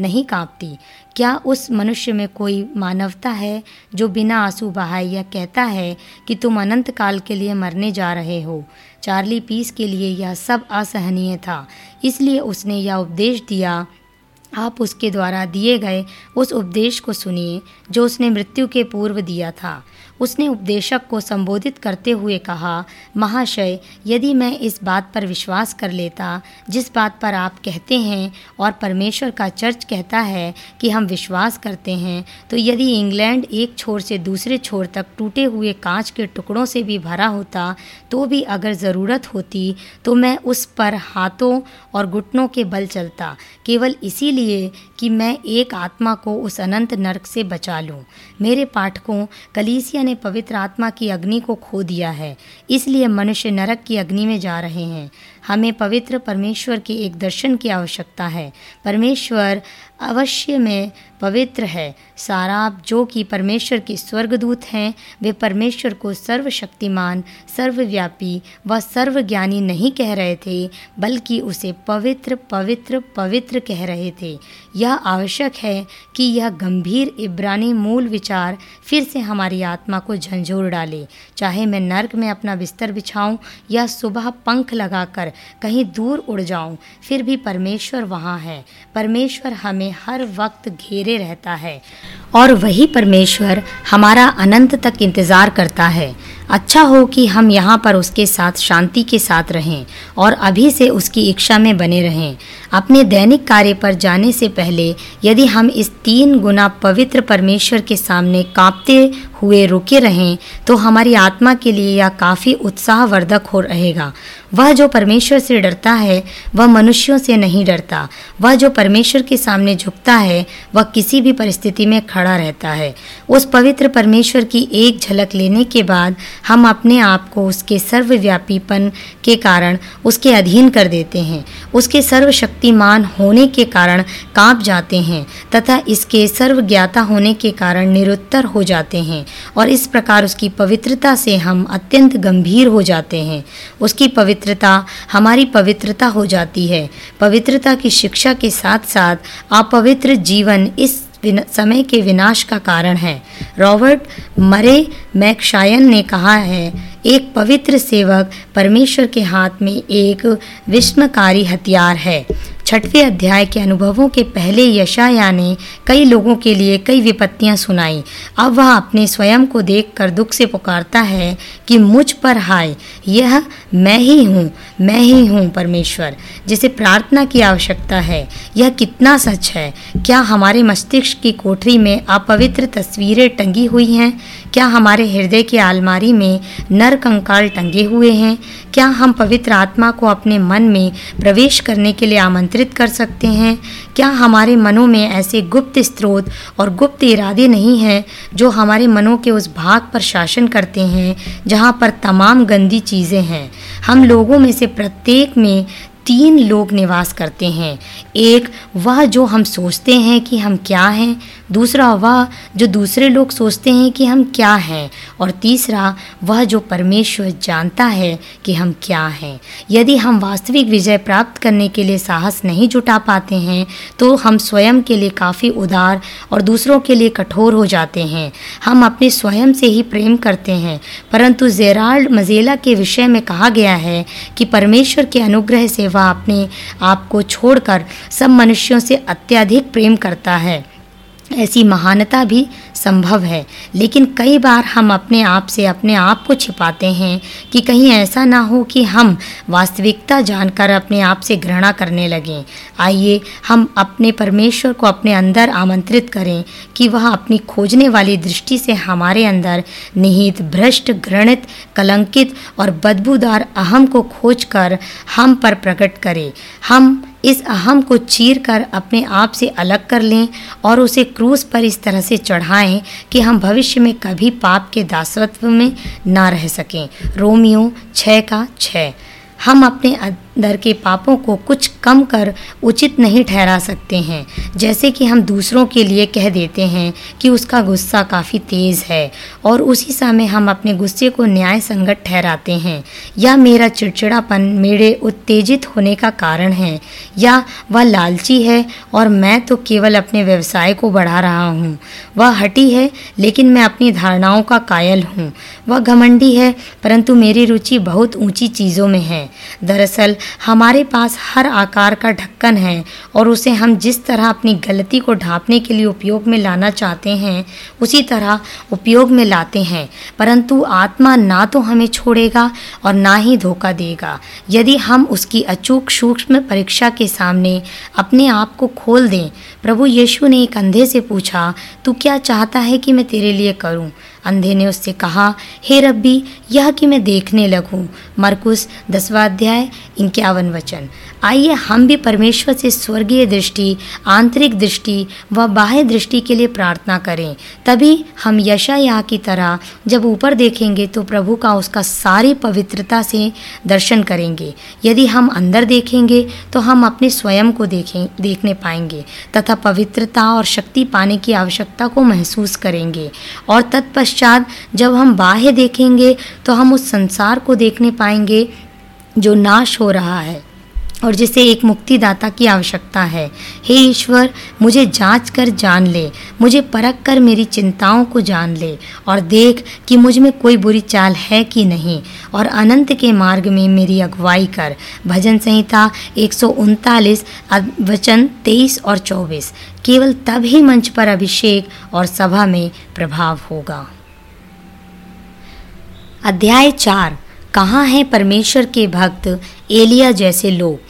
नहीं कांपती। क्या उस मनुष्य में कोई मानवता है जो बिना आँसू बहाए यह कहता है कि तुम अनंत काल के लिए मरने जा रहे हो? चार्ली पीस के लिए यह सब असहनीय था, इसलिए उसने यह उपदेश दिया आप उसके द्वारा दिए गए उस उपदेश को सुनिए, जो उसने मृत्यु के पूर्व दिया था। उसने उपदेशक को संबोधित करते हुए कहा, महाशय, यदि मैं इस बात पर विश्वास कर लेता, जिस बात पर आप कहते हैं और परमेश्वर का चर्च कहता है कि हम विश्वास करते हैं तो यदि इंग्लैंड एक छोर से दूसरे छोर तक टूटे हुए कांच के टुकड़ों से भी भरा होता तो भी अगर ज़रूरत होती तो मैं उस पर हाथों और घुटनों के बल चलता। केवल इसीलिए कि मैं एक आत्मा को उस अनंत नरक से बचा लूँ। मेरे पाठकों, कलीसिया ने पवित्र आत्मा की अग्नि को खो दिया है, इसलिए मनुष्य नरक की अग्नि में जा रहे हैं। हमें पवित्र परमेश्वर के एक दर्शन की आवश्यकता है। परमेश्वर अवश्य में पवित्र है। साराप जो कि परमेश्वर के स्वर्गदूत हैं, वे परमेश्वर को सर्वशक्तिमान, सर्वव्यापी व सर्वज्ञानी नहीं कह रहे थे, बल्कि उसे पवित्र पवित्र पवित्र कह रहे थे। यह आवश्यक है कि यह गंभीर इब्रानी मूल विचार फिर से हमारी आत्मा को झंझोर डाले। चाहे मैं नर्क में अपना बिस्तर बिछाऊं या सुबह पंख लगाकर कहीं दूर उड़ जाऊँ, फिर भी परमेश्वर वहाँ है। परमेश्वर हमें हर वक्त घेरे रहता है। और वही परमेश्वर हमारा अनंत तक इंतज़ार करता है। अच्छा हो कि हम यहाँ पर उसके साथ शांति के साथ रहें और अभी से उसकी इच्छा में बने रहें। अपने दैनिक कार्य पर जाने से पहले यदि हम इस तीन गुना पवित्र परमेश्वर के सामने कांपते हुए रुके रहें तो हमारी आत्मा के लिए यह काफ़ी उत्साहवर्धक हो रहेगा। वह जो परमेश्वर से डरता है, वह मनुष्यों से नहीं डरता। वह जो परमेश्वर के सामने झुकता है, वह किसी भी परिस्थिति में खड़ा रहता है। उस पवित्र परमेश्वर की एक झलक लेने के बाद हम अपने आप को उसके सर्वव्यापीपन के कारण उसके अधीन कर देते हैं। उसके सर्वशक्तिमान होने के कारण काँप जाते हैं, तथा इसके सर्वज्ञाता होने के कारण निरुत्तर हो जाते हैं, और इस प्रकार उसकी पवित्रता से हम अत्यंत गंभीर हो जाते हैं। उसकी पवित्रता हमारी पवित्रता हो जाती है। पवित्रता की शिक्षा के साथ साथ अपवित्र जीवन इस समय के विनाश का कारण है। रॉबर्ट मरे मैकशायन ने कहा है, एक पवित्र सेवक परमेश्वर के हाथ में एक विस्मकारी हथियार है। छठवें अध्याय के अनुभवों के पहले यशाया ने कई लोगों के लिए कई विपत्तियाँ सुनाई। अब वह अपने स्वयं को देखकर दुख से पुकारता है कि मुझ पर हाय, यह मैं ही हूँ, मैं ही हूँ परमेश्वर, जिसे प्रार्थना की आवश्यकता है। यह कितना सच है? क्या हमारे मस्तिष्क की कोठरी में अपवित्र तस्वीरें टंगी हुई हैं? क्या हमारे हृदय की आलमारी में नर कंकाल टंगे हुए हैं? क्या हम पवित्र आत्मा को अपने मन में प्रवेश करने के लिए आमंत्रित कर सकते हैं? क्या हमारे मनों में ऐसे गुप्त स्रोत और गुप्त इरादे नहीं हैं जो हमारे मनों के उस भाग पर शासन करते हैं, जहाँ पर तमाम गंदी चीज़ें हैं? हम लोगों में से प्रत्येक में तीन लोग निवास करते हैं। एक, वह जो हम सोचते हैं कि हम क्या हैं दूसरा वह जो दूसरे लोग सोचते हैं कि हम क्या हैं, और तीसरा वह जो परमेश्वर जानता है कि हम क्या हैं। यदि हम वास्तविक विजय प्राप्त करने के लिए साहस नहीं जुटा पाते हैं तो हम स्वयं के लिए काफ़ी उदार और दूसरों के लिए कठोर हो जाते हैं। हम अपने स्वयं से ही प्रेम करते हैं, परंतु जेराल्ड मजेला के विषय में कहा गया है कि परमेश्वर के अनुग्रह से वह अपने आप को छोड़कर सब मनुष्यों से अत्यधिक प्रेम करता है। ऐसी महानता भी संभव है। लेकिन कई बार हम अपने आप से अपने आप को छिपाते हैं कि कहीं ऐसा ना हो कि हम वास्तविकता जानकर अपने आप से घृणा करने लगें। आइए हम अपने परमेश्वर को अपने अंदर आमंत्रित करें कि वह अपनी खोजने वाली दृष्टि से हमारे अंदर निहित, भ्रष्ट, घृणित, कलंकित और बदबूदार अहम को खोजकर हम पर प्रकट करें। हम इस अहम को चीर कर अपने आप से अलग कर लें और उसे क्रूस पर इस तरह से चढ़ाएँ कि हम भविष्य में कभी पाप के दासत्व में ना रह सकें। रोमियो छः का छः हम अपने अंदर के पापों को कुछ कम कर उचित नहीं ठहरा सकते हैं। जैसे कि हम दूसरों के लिए कह देते हैं कि उसका गुस्सा काफ़ी तेज़ है और उसी समय हम अपने गुस्से को न्याय संगत ठहराते हैं। या मेरा चिड़चिड़ापन मेरे उत्तेजित होने का कारण है, या वह लालची है और मैं तो केवल अपने व्यवसाय को बढ़ा रहा हूँ। वह हटी है, लेकिन मैं अपनी धारणाओं का कायल हूँ। वह घमंडी है, परंतु मेरी रुचि बहुत ऊँची चीज़ों में है। दरअसल हमारे पास हर आकार का ढक्कन है और उसे हम जिस तरह अपनी गलती को ढांपने के लिए उपयोग में लाना चाहते हैं, उसी तरह उपयोग में लाते हैं। परंतु आत्मा ना तो हमें छोड़ेगा और ना ही धोखा देगा। यदि हम उसकी अचूक सूक्ष्म परीक्षा के सामने अपने आप को खोल दें, प्रभु यीशु ने एक अंधे से पूछा, तू क्या चाहता है कि मैं तेरे लिए करूँ? अंधे ने उससे कहा, हे रब्बी, यह कि मैं देखने लगूं। मरकुस, दसवा अध्याय, इक्यावन वचन। आइए, हम भी परमेश्वर से स्वर्गीय दृष्टि, आंतरिक दृष्टि व बाह्य दृष्टि के लिए प्रार्थना करें। तभी हम यशाया की तरह, जब ऊपर देखेंगे तो प्रभु का उसका सारी पवित्रता से दर्शन करेंगे। यदि हम अंदर देखेंगे तो हम अपने स्वयं को देखें, देखने पाएँगे तथा पवित्रता और शक्ति पाने की आवश्यकता को महसूस करेंगे और तत्पश्चात जब हम बाह्य देखेंगे तो हम उस संसार को देखने पाएँगे जो नाश हो रहा है और जिसे एक मुक्तिदाता की आवश्यकता है। हे ईश्वर, मुझे जाँच कर जान ले, मुझे परख कर मेरी चिंताओं को जान ले और देख कि मुझमें कोई बुरी चाल है कि नहीं और अनंत के मार्ग में मेरी अगुवाई कर। भजन संहिता एक सौ उनतालीस वचन तेईस और चौबीस। केवल तब ही मंच पर अभिषेक और सभा में प्रभाव होगा। अध्याय चार, कहाँ हैं परमेश्वर के भक्त एलिया जैसे लोग?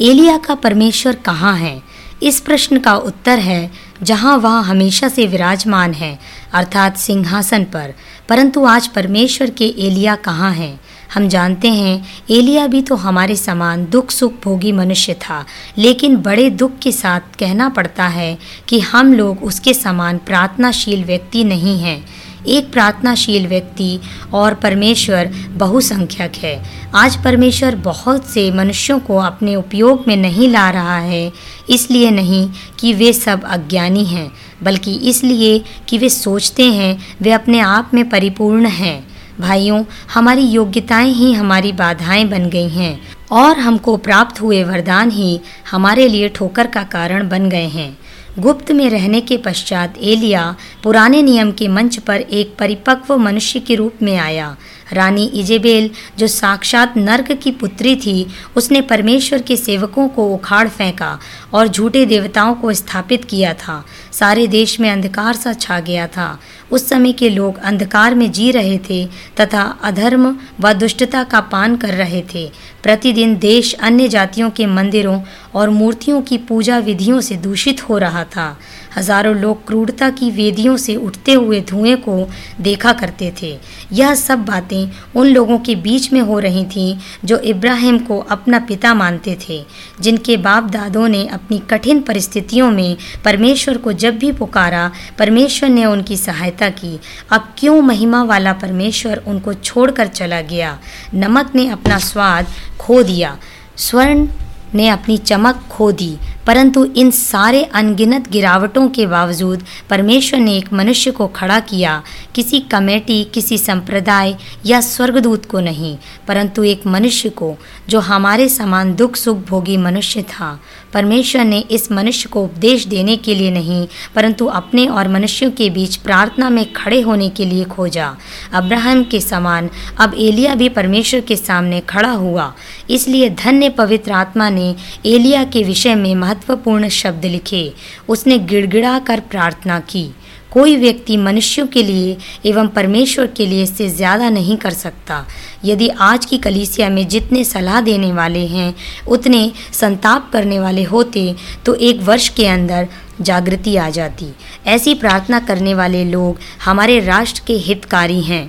एलिया का परमेश्वर कहाँ है? इस प्रश्न का उत्तर है, जहाँ वह हमेशा से विराजमान है, अर्थात सिंहासन पर। परंतु आज परमेश्वर के एलिया कहाँ हैं? हम जानते हैं, एलिया भी तो हमारे समान दुख, सुख, भोगी मनुष्य था, लेकिन बड़े दुख के साथ कहना पड़ता है कि हम लोग उसके समान प्रार्थनाशील व्यक्ति नहीं हैं। एक प्रार्थनाशील व्यक्ति और परमेश्वर बहुसंख्यक है। आज परमेश्वर बहुत से मनुष्यों को अपने उपयोग में नहीं ला रहा है, इसलिए नहीं कि वे सब अज्ञानी हैं, बल्कि इसलिए कि वे सोचते हैं वे अपने आप में परिपूर्ण हैं। भाइयों, हमारी योग्यताएँ ही हमारी बाधाएँ बन गई हैं, और हमको प्राप्त हुए वरदान ही हमारे लिए ठोकर का कारण बन गए हैं। गुप्त में रहने के पश्चात एलिया पुराने नियम के मंच पर एक परिपक्व मनुष्य के रूप में आया। रानी इजेबेल, जो साक्षात नर्क की पुत्री थी, उसने परमेश्वर के सेवकों को उखाड़ फेंका और झूठे देवताओं को स्थापित किया था। सारे देश में अंधकार सा छा गया था। उस समय के लोग अंधकार में जी रहे थे तथा अधर्म व दुष्टता का पान कर रहे थे। प्रतिदिन देश अन्य जातियों के मंदिरों और मूर्तियों की पूजा विधियों से दूषित हो रहा था। हज़ारों लोग क्रूरता की वेदियों से उठते हुए धुएँ को देखा करते थे। यह सब बातें उन लोगों के बीच में हो रही थीं जो इब्राहिम को अपना पिता मानते थे, जिनके बाप दादों ने अपनी कठिन परिस्थितियों में परमेश्वर को जब भी पुकारा, परमेश्वर ने उनकी सहायता की। अब क्यों महिमा वाला परमेश्वर उनको छोड़कर चला गया? नमक ने अपना स्वाद खो दिया, स्वर्ण ने अपनी चमक खो दी परंतु इन सारे अनगिनत गिरावटों के बावजूद परमेश्वर ने एक मनुष्य को खड़ा किया। किसी कमेटी, किसी संप्रदाय या स्वर्गदूत को नहीं, परंतु एक मनुष्य को, जो हमारे समान दुख, सुख भोगी मनुष्य था। परमेश्वर ने इस मनुष्य को उपदेश देने के लिए नहीं, परंतु अपने और मनुष्यों के बीच प्रार्थना में खड़े होने के लिए खोजा। अब्राहम के समान अब एलिया भी परमेश्वर के सामने खड़ा हुआ। इसलिए धन्य पवित्र आत्मा ने एलिया के विषय में महत्वपूर्ण शब्द लिखे। उसने गिड़गिड़ा कर प्रार्थना की। कोई व्यक्ति मनुष्यों के लिए एवं परमेश्वर के लिए इससे ज़्यादा नहीं कर सकता। यदि आज की कलीसिया में जितने सलाह देने वाले हैं, उतने संताप करने वाले होते तो एक वर्ष के अंदर जागृति आ जाती। ऐसी प्रार्थना करने वाले लोग हमारे राष्ट्र के हितकारी हैं।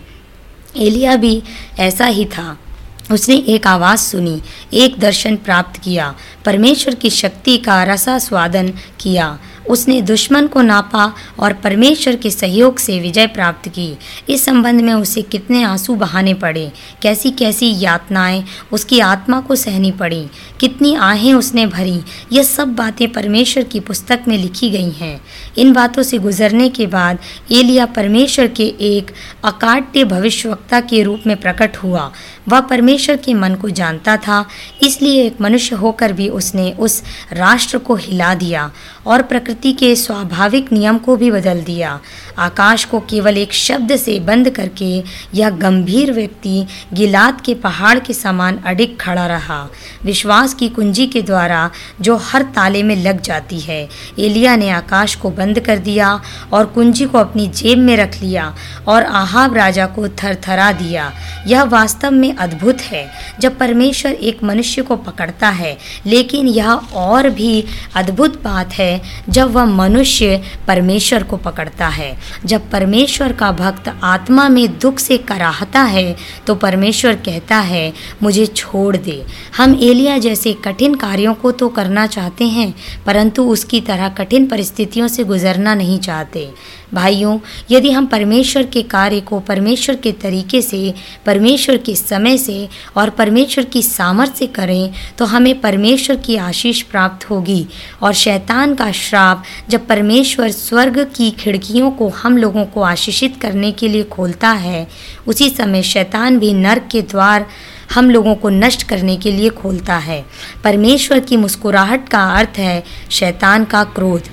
एलिया भी ऐसा ही था। उसने एक आवाज़ सुनी, एक दर्शन प्राप्त किया, परमेश्वर की शक्ति का रसा स्वादन किया। उसने दुश्मन को नापा और परमेश्वर के सहयोग से विजय प्राप्त की। इस संबंध में उसे कितने आँसू बहाने पड़े। कैसी कैसी यातनाएँ उसकी आत्मा को सहनी पड़ी। कितनी आहें उसने भरी। यह सब बातें परमेश्वर की पुस्तक में लिखी गई हैं। इन बातों से गुजरने के बाद एलिया परमेश्वर के एक अकाट्य भविष्यवक्ता के रूप में प्रकट हुआ। वह परमेश्वर के मन को जानता था, इसलिए एक मनुष्य होकर भी उसने उस राष्ट्र को हिला दिया और प्रकृति के स्वाभाविक नियम को भी बदल दिया। आकाश को केवल एक शब्द से बंद करके यह गंभीर व्यक्ति गिलाद के पहाड़ के समान अडिग खड़ा रहा। विश्वास की कुंजी के द्वारा जो हर ताले में लग जाती है, एलिया ने आकाश को बंद कर दिया और कुंजी को अपनी जेब में रख लिया और आहाब राजा को थरथरा दिया। यह वास्तव में अद्भुत है, जब परमेश्वर एक मनुष्य को पकड़ता है, लेकिन यह और भी अद्भुत बात है, जब वह मनुष्य परमेश्वर को पकड़ता है, जब परमेश्वर का भक्त आत्मा में दुख से कराहता है तो परमेश्वर कहता है, मुझे छोड़ दे। हम एलिया जैसे कठिन कार्यों को तो करना चाहते हैं, परंतु उसकी तरह कठिन परिस्थितियों से गुजरना नहीं चाहते। भाइयों, यदि हम परमेश्वर के कार्य को परमेश्वर के तरीके से, परमेश्वर के समय से और परमेश्वर की सामर्थ्य से करें तो हमें परमेश्वर की आशीष प्राप्त होगी। और शैतान का श्राप जब परमेश्वर स्वर्ग की खिड़कियों को हम लोगों को आशीषित करने के लिए खोलता है, उसी समय शैतान भी नर्क के द्वार हम लोगों को नष्ट करने के लिए खोलता है। परमेश्वर की मुस्कुराहट का अर्थ है शैतान का क्रोध।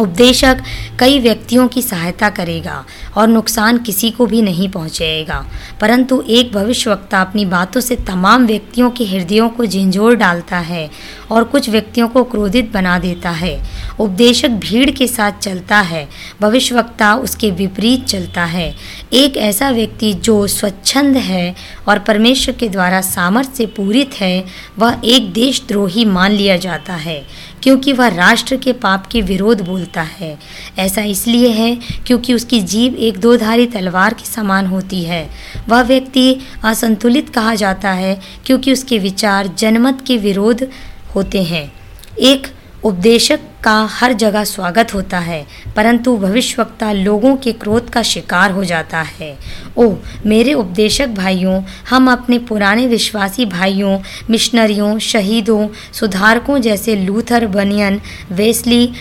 उपदेशक कई व्यक्तियों की सहायता करेगा और नुकसान किसी को भी नहीं पहुंचाएगा। परंतु एक भविष्यवक्ता अपनी बातों से तमाम व्यक्तियों के हृदयों को झिंझोर डालता है और कुछ व्यक्तियों को क्रोधित बना देता है। उपदेशक भीड़ के साथ चलता है, भविष्यवक्ता उसके विपरीत चलता है। एक ऐसा व्यक्ति जो स्वच्छंद है और परमेश्वर के द्वारा सामर्थ्य से पूरित है, वह एक देशद्रोही मान लिया जाता है। क्योंकि वह राष्ट्र के पाप के विरोध बोलता है। ऐसा इसलिए है क्योंकि उसकी जीव एक दोधारी तलवार के समान होती है। वह व्यक्ति असंतुलित कहा जाता है क्योंकि उसके विचार जनमत के विरोध होते हैं। एक उपदेशक का हर जगह स्वागत होता है, परंतु भविष्यवक्ता लोगों के क्रोध का शिकार हो जाता है। ओ मेरे उपदेशक भाइयों, हम अपने पुराने विश्वासी भाइयों, मिशनरियों, शहीदों, सुधारकों जैसे लूथर, बनियन, वेस्ली,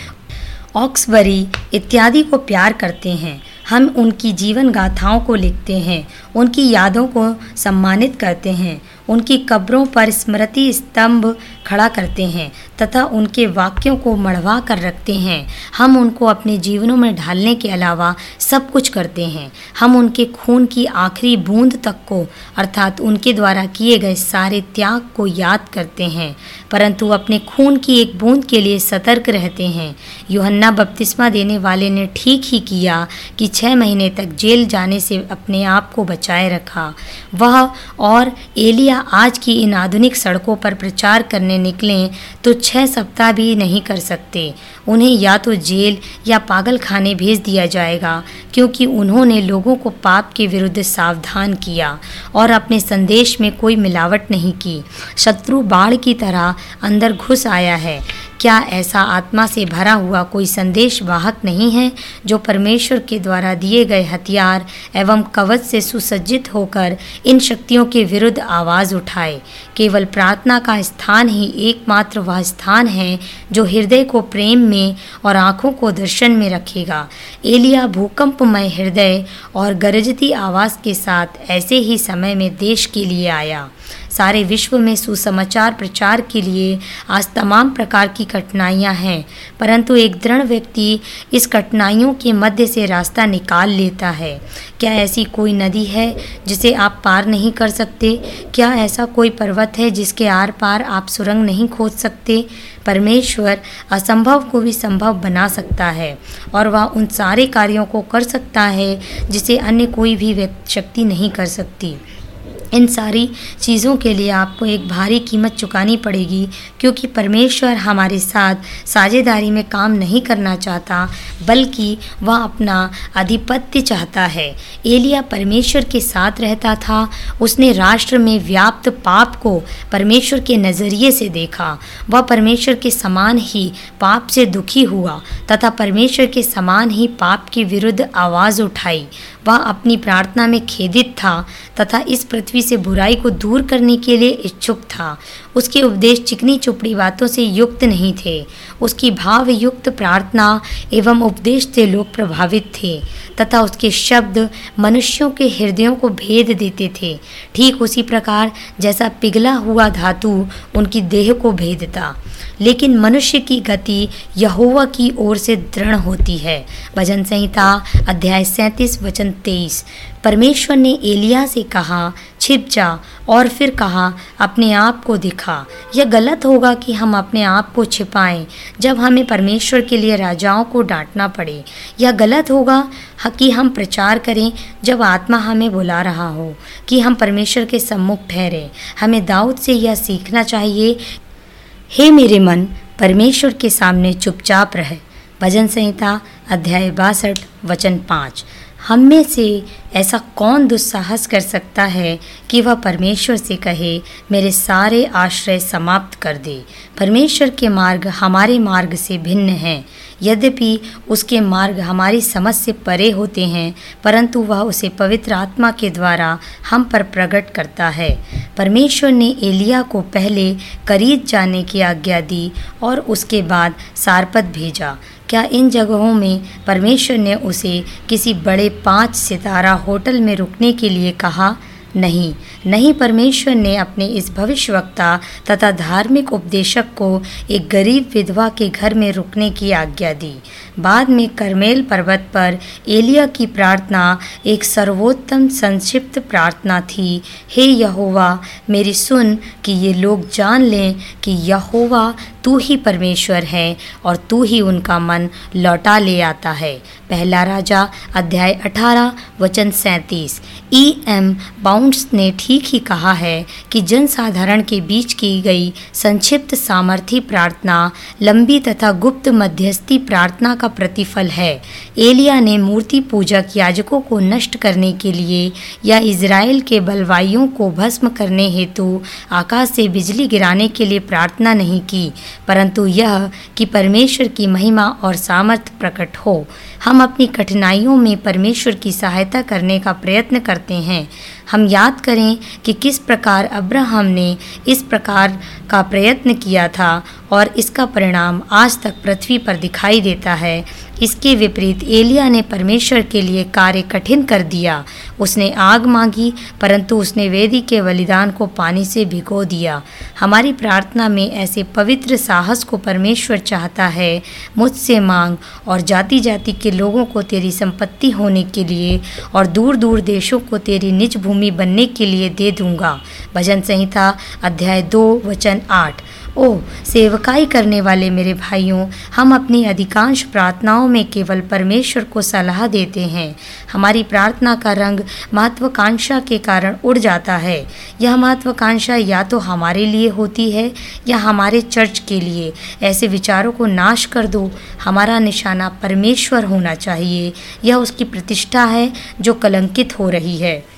ऑक्सबरी इत्यादि को प्यार करते हैं। हम उनकी जीवन गाथाओं को लिखते हैं, उनकी यादों को सम्मानित करते हैं। उनकी कब्रों पर स्मृति स्तंभ खड़ा करते हैं तथा उनके वाक्यों को मढ़वा कर रखते हैं। हम उनको अपने जीवनों में ढालने के अलावा सब कुछ करते हैं। हम उनके खून की आखिरी बूंद तक को, अर्थात उनके द्वारा किए गए सारे त्याग को याद करते हैं, परंतु अपने खून की एक बूंद के लिए सतर्क रहते हैं। योहन्ना बपतिस्मा देने वाले ने ठीक ही किया कि छः महीने तक जेल जाने से अपने आप को बचाए रखा। वह और एलिया आज की इन आधुनिक सड़कों पर प्रचार करने निकलें तो छः सप्ताह भी नहीं कर सकते। उन्हें या तो जेल या पागल खाने भेज दिया जाएगा, क्योंकि उन्होंने लोगों को पाप के विरुद्ध सावधान किया और अपने संदेश में कोई मिलावट नहीं की। शत्रु बाढ़ की तरह अंदर घुस आया है। क्या ऐसा आत्मा से भरा हुआ कोई संदेश वाहक नहीं है जो परमेश्वर के द्वारा दिए गए हथियार एवं कवच से सुसज्जित होकर इन शक्तियों के विरुद्ध आवाज़ उठाए? केवल प्रार्थना का स्थान ही एकमात्र वह स्थान है जो हृदय को प्रेम में और आँखों को दर्शन में रखेगा। एलिया भूकंपमय हृदय और गरजती आवाज़ के साथ ऐसे ही समय में देश के लिए आया। सारे विश्व में सुसमाचार प्रचार के लिए आज तमाम प्रकार की कठिनाइयाँ हैं, परंतु एक दृढ़ व्यक्ति इस कठिनाइयों के मध्य से रास्ता निकाल लेता है। क्या ऐसी कोई नदी है जिसे आप पार नहीं कर सकते? क्या ऐसा कोई पर्वत है जिसके आर पार आप सुरंग नहीं खोज सकते? परमेश्वर असंभव को भी संभव बना सकता है और वह उन सारे कार्यों को कर सकता है जिसे अन्य कोई भी शक्ति नहीं कर सकती। इन सारी चीज़ों के लिए आपको एक भारी कीमत चुकानी पड़ेगी, क्योंकि परमेश्वर हमारे साथ साझेदारी में काम नहीं करना चाहता, बल्कि वह अपना आधिपत्य चाहता है। एलिया परमेश्वर के साथ रहता था, उसने राष्ट्र में व्याप्त पाप को परमेश्वर के नज़रिए से देखा। वह परमेश्वर के समान ही पाप से दुखी हुआ, तथा परमेश्वर के समान ही पाप के विरुद्ध आवाज़ उठाई। वह अपनी प्रार्थना में खेदित था तथा इस पृथ्वी से बुराई को दूर करने के लिए इच्छुक था। उसके उपदेश चिकनी चुपड़ी बातों से युक्त नहीं थे। उसकी भाव युक्त प्रार्थना एवं उपदेश से लोग प्रभावित थे तथा उसके शब्द मनुष्यों के हृदयों को भेद देते थे। ठीक उसी प्रकार जैसा पिघला हुआ धातु उनकी देह को भेदता। लेकिन मनुष्य की गति यहोवा की ओर से दृढ़ होती है। भजन संहिता अध्याय सैंतीस, वचन तेईस। परमेश्वर ने एलिया से कहा, छिप जा, और फिर कहा, अपने आप को दिखा। यह गलत होगा कि हम अपने आप को छिपाएँ, जब हमें परमेश्वर के लिए राजाओं को डांटना पड़े। यह गलत होगा कि हम प्रचार करें, जब आत्मा हमें बुला रहा हो, कि हम परमेश्वर के सम्मुख ठहरें। हमें दाऊद से यह सीखना चाहिए हे मेरे मन, परमेश्वर के सामने चुपचाप रहे। भजन संहिता, अध्याय बासठ, वचन पाँच। हम में से ऐसा कौन दुस्साहस कर सकता है कि वह परमेश्वर से कहे, मेरे सारे आश्रय समाप्त कर दे? परमेश्वर के मार्ग हमारे मार्ग से भिन्न हैं। यद्यपि उसके मार्ग हमारी समझ से परे होते हैं, परंतु वह उसे पवित्र आत्मा के द्वारा हम पर प्रकट करता है। परमेश्वर ने एलिया को पहले करीब जाने की आज्ञा दी और उसके बाद सारपत भेजा। क्या इन जगहों में परमेश्वर ने उसे किसी बड़े पाँच सितारा होटल में रुकने के लिए कहा? नहीं। नहीं परमेश्वर ने अपने इस भविष्यवक्ता तथा धार्मिक उपदेशक को एक गरीब विधवा के घर में रुकने की आज्ञा दी। बाद में करमेल पर्वत पर एलिया की प्रार्थना एक सर्वोत्तम संक्षिप्त प्रार्थना थी, हे यहोवा, मेरी सुन कि ये लोग जान लें कि यहोवा तू ही परमेश्वर है और तू ही उनका मन लौटा ले आता है। पहला राजा, अध्याय 18 वचन सैंतीस। ई एम बाउंड्स ने ठीक ही कहा है कि जनसाधारण के बीच की गई संक्षिप्त सामर्थी प्रार्थना, लंबी तथा गुप्त मध्यस्थी प्रार्थना का प्रतिफल है। एलिया ने मूर्ति पूजक याजकों को नष्ट करने के लिए या इज़राइल के बलवाइयों को भस्म करने हेतु आकाश से बिजली गिराने के लिए प्रार्थना नहीं की। परंतु यह कि परमेश्वर की महिमा और सामर्थ्य प्रकट हो। हम अपनी कठिनाइयों में परमेश्वर की सहायता करने का प्रयत्न करते हैं। हम याद करें कि किस प्रकार अब्राहम ने इस प्रकार का प्रयत्न किया था और इसका परिणाम आज तक पृथ्वी पर दिखाई देता है। इसके विपरीत एलिया ने परमेश्वर के लिए कार्य कठिन कर दिया। उसने आग मांगी, परंतु उसने वेदी के बलिदान को पानी से भिगो दिया। हमारी प्रार्थना में ऐसे पवित्र साहस को परमेश्वर चाहता है। मुझसे मांग और जाति जाति के लोगों को तेरी संपत्ति होने के लिए और दूर दूर देशों को तेरी निज भूमि बनने के लिए दे दूँगा। भजन संहिता अध्याय दो, वचन आठ। ओ सेवकाई करने वाले मेरे भाइयों, हम अपनी अधिकांश प्रार्थनाओं में केवल परमेश्वर को सलाह देते हैं। हमारी प्रार्थना का रंग महत्वाकांक्षा के कारण उड़ जाता है। यह महत्वाकांक्षा या तो हमारे लिए होती है, या हमारे चर्च के लिए। ऐसे विचारों को नाश कर दो। हमारा निशाना परमेश्वर होना चाहिए। यह उसकी प्रतिष्ठा है, जो कलंकित हो रही है।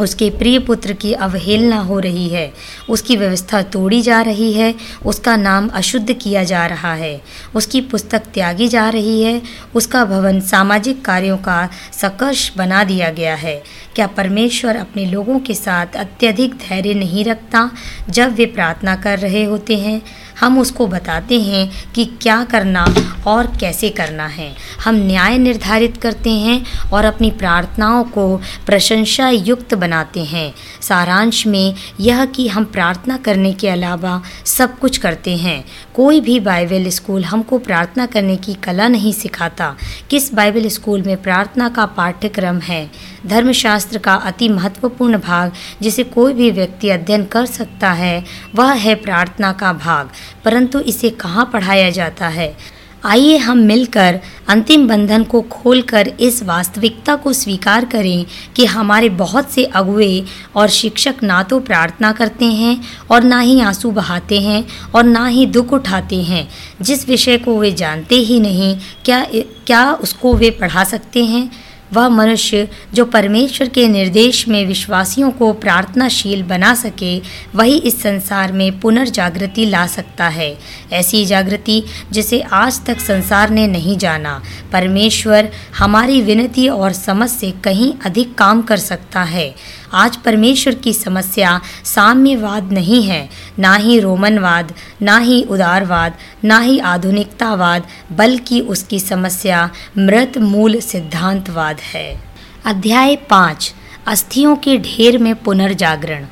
उसके प्रिय पुत्र की अवहेलना हो रही है। उसकी व्यवस्था तोड़ी जा रही है। उसका नाम अशुद्ध किया जा रहा है। उसकी पुस्तक त्यागी जा रही है। उसका भवन सामाजिक कार्यों का सकर्ष बना दिया गया है। क्या परमेश्वर अपने लोगों के साथ अत्यधिक धैर्य नहीं रखता जब वे प्रार्थना कर रहे होते हैं? हम उसको बताते हैं कि क्या करना और कैसे करना है। हम न्याय निर्धारित करते हैं और अपनी प्रार्थनाओं को प्रशंसा युक्त बनाते हैं। सारांश में यह कि हम प्रार्थना करने के अलावा सब कुछ करते हैं। कोई भी बाइबल स्कूल हमको प्रार्थना करने की कला नहीं सिखाता। किस बाइबल स्कूल में प्रार्थना का पाठ्यक्रम है? धर्मशास्त्र का अति महत्वपूर्ण भाग, जिसे कोई भी व्यक्ति अध्ययन कर सकता है, वह है प्रार्थना का भाग। परंतु इसे कहाँ पढ़ाया जाता है? आइए हम मिलकर अंतिम बंधन को खोलकर इस वास्तविकता को स्वीकार करें कि हमारे बहुत से अगुए और शिक्षक ना तो प्रार्थना करते हैं और ना ही आँसू बहाते हैं और ना ही दुख उठाते हैं। जिस विषय को वे जानते ही नहीं, क्या क्या उसको वे पढ़ा सकते हैं? वह मनुष्य जो परमेश्वर के निर्देश में विश्वासियों को प्रार्थनाशील बना सके, वही इस संसार में पुनर्जागृति ला सकता है। ऐसी जागृति जिसे आज तक संसार ने नहीं जाना। परमेश्वर हमारी विनती और समझ से कहीं अधिक काम कर सकता है। आज परमेश्वर की समस्या साम्यवाद नहीं है। ना ही रोमनवाद, ना ही उदारवाद, ना ही आधुनिकतावाद, बल्कि उसकी समस्या मृत मूल सिद्धांतवाद है। अध्याय पाँच, अस्थियों के ढेर में पुनर्जागरण।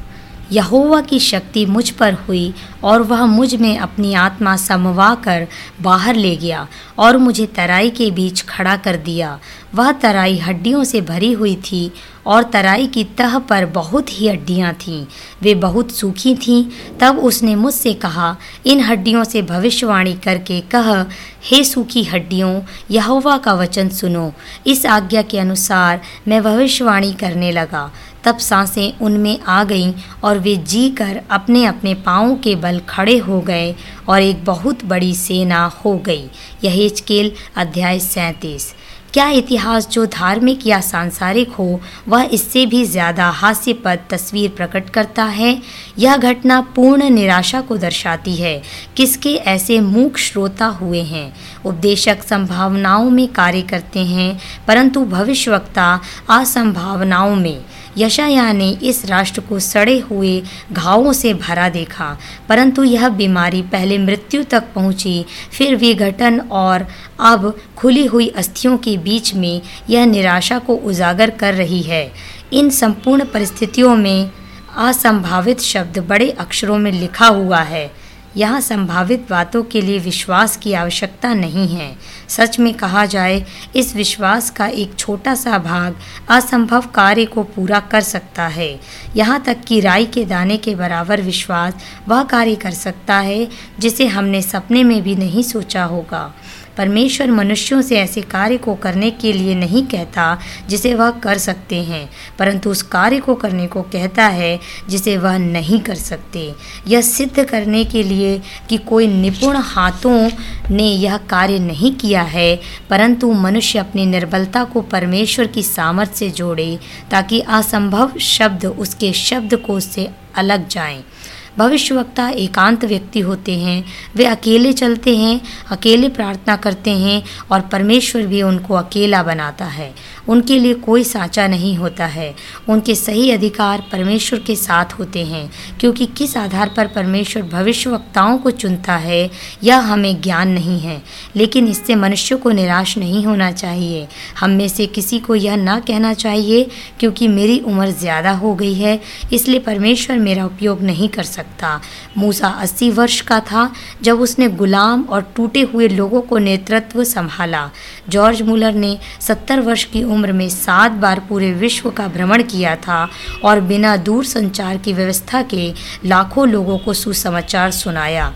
यहोवा की शक्ति मुझ पर हुई और वह मुझमें अपनी आत्मा समवा कर बाहर ले गया और मुझे तराई के बीच खड़ा कर दिया। वह तराई हड्डियों से भरी हुई थी और तराई की तह पर बहुत ही हड्डियाँ थीं। वे बहुत सूखी थीं। तब उसने मुझसे कहा, इन हड्डियों से भविष्यवाणी करके कह, हे सूखी हड्डियों, यहोवा का वचन सुनो। इस आज्ञा के अनुसार मैं भविष्यवाणी करने लगा। तब साँसें उनमें आ गईं और वे जी कर अपने अपने पाँवों के बल खड़े हो गए और एक बहुत बड़ी सेना हो गई। यह हिचकेल अध्याय सैंतीस। क्या इतिहास जो धार्मिक या सांसारिक हो, वह इससे भी ज़्यादा हास्यपद तस्वीर प्रकट करता है? यह घटना पूर्ण निराशा को दर्शाती है। किसके ऐसे मूक श्रोता हुए हैं? उपदेशक संभावनाओं में कार्य करते हैं, परंतु भविष्यवक्ता असंभावनाओं में। यशाया ने इस राष्ट्र को सड़े हुए घावों से भरा देखा, परंतु यह बीमारी पहले मृत्यु तक पहुँची, फिर विघटन और अब खुली हुई अस्थियों के बीच में यह निराशा को उजागर कर रही है। इन संपूर्ण परिस्थितियों में असंभावित शब्द बड़े अक्षरों में लिखा हुआ है। यहाँ संभावित बातों के लिए विश्वास की आवश्यकता नहीं है। सच में कहा जाए, इस विश्वास का एक छोटा सा भाग असंभव कार्य को पूरा कर सकता है। यहाँ तक कि राई के दाने के बराबर विश्वास वह कार्य कर सकता है, जिसे हमने सपने में भी नहीं सोचा होगा। परमेश्वर मनुष्यों से ऐसे कार्य को करने के लिए नहीं कहता जिसे वह कर सकते हैं, परंतु उस कार्य को करने को कहता है जिसे वह नहीं कर सकते। यह सिद्ध करने के लिए कि कोई निपुण हाथों ने यह कार्य नहीं किया है, परंतु मनुष्य अपनी निर्बलता को परमेश्वर की सामर्थ्य से जोड़े ताकि असंभव शब्द उसके शब्द को से अलग जाएँ। भविष्यवक्ता एकांत व्यक्ति होते हैं। वे अकेले चलते हैं, अकेले प्रार्थना करते हैं और परमेश्वर भी उनको अकेला बनाता है। उनके लिए कोई साँचा नहीं होता है। उनके सही अधिकार परमेश्वर के साथ होते हैं, क्योंकि किस आधार पर परमेश्वर भविष्यवक्ताओं को चुनता है, यह हमें ज्ञान नहीं है। लेकिन इससे मनुष्य को निराश नहीं होना चाहिए। हम में से किसी को यह ना कहना चाहिए, क्योंकि मेरी उम्र ज़्यादा हो गई है, इसलिए परमेश्वर मेरा उपयोग नहीं कर सकता। मूसा अस्सी वर्ष का था जब उसने गुलाम और टूटे हुए लोगों को नेतृत्व संभाला। जॉर्ज मुलर ने सत्तर वर्ष की उम्र में सात बार पूरे विश्व का भ्रमण किया था और बिना दूर संचार की व्यवस्था के लाखों लोगों को सुसमाचार सुनाया।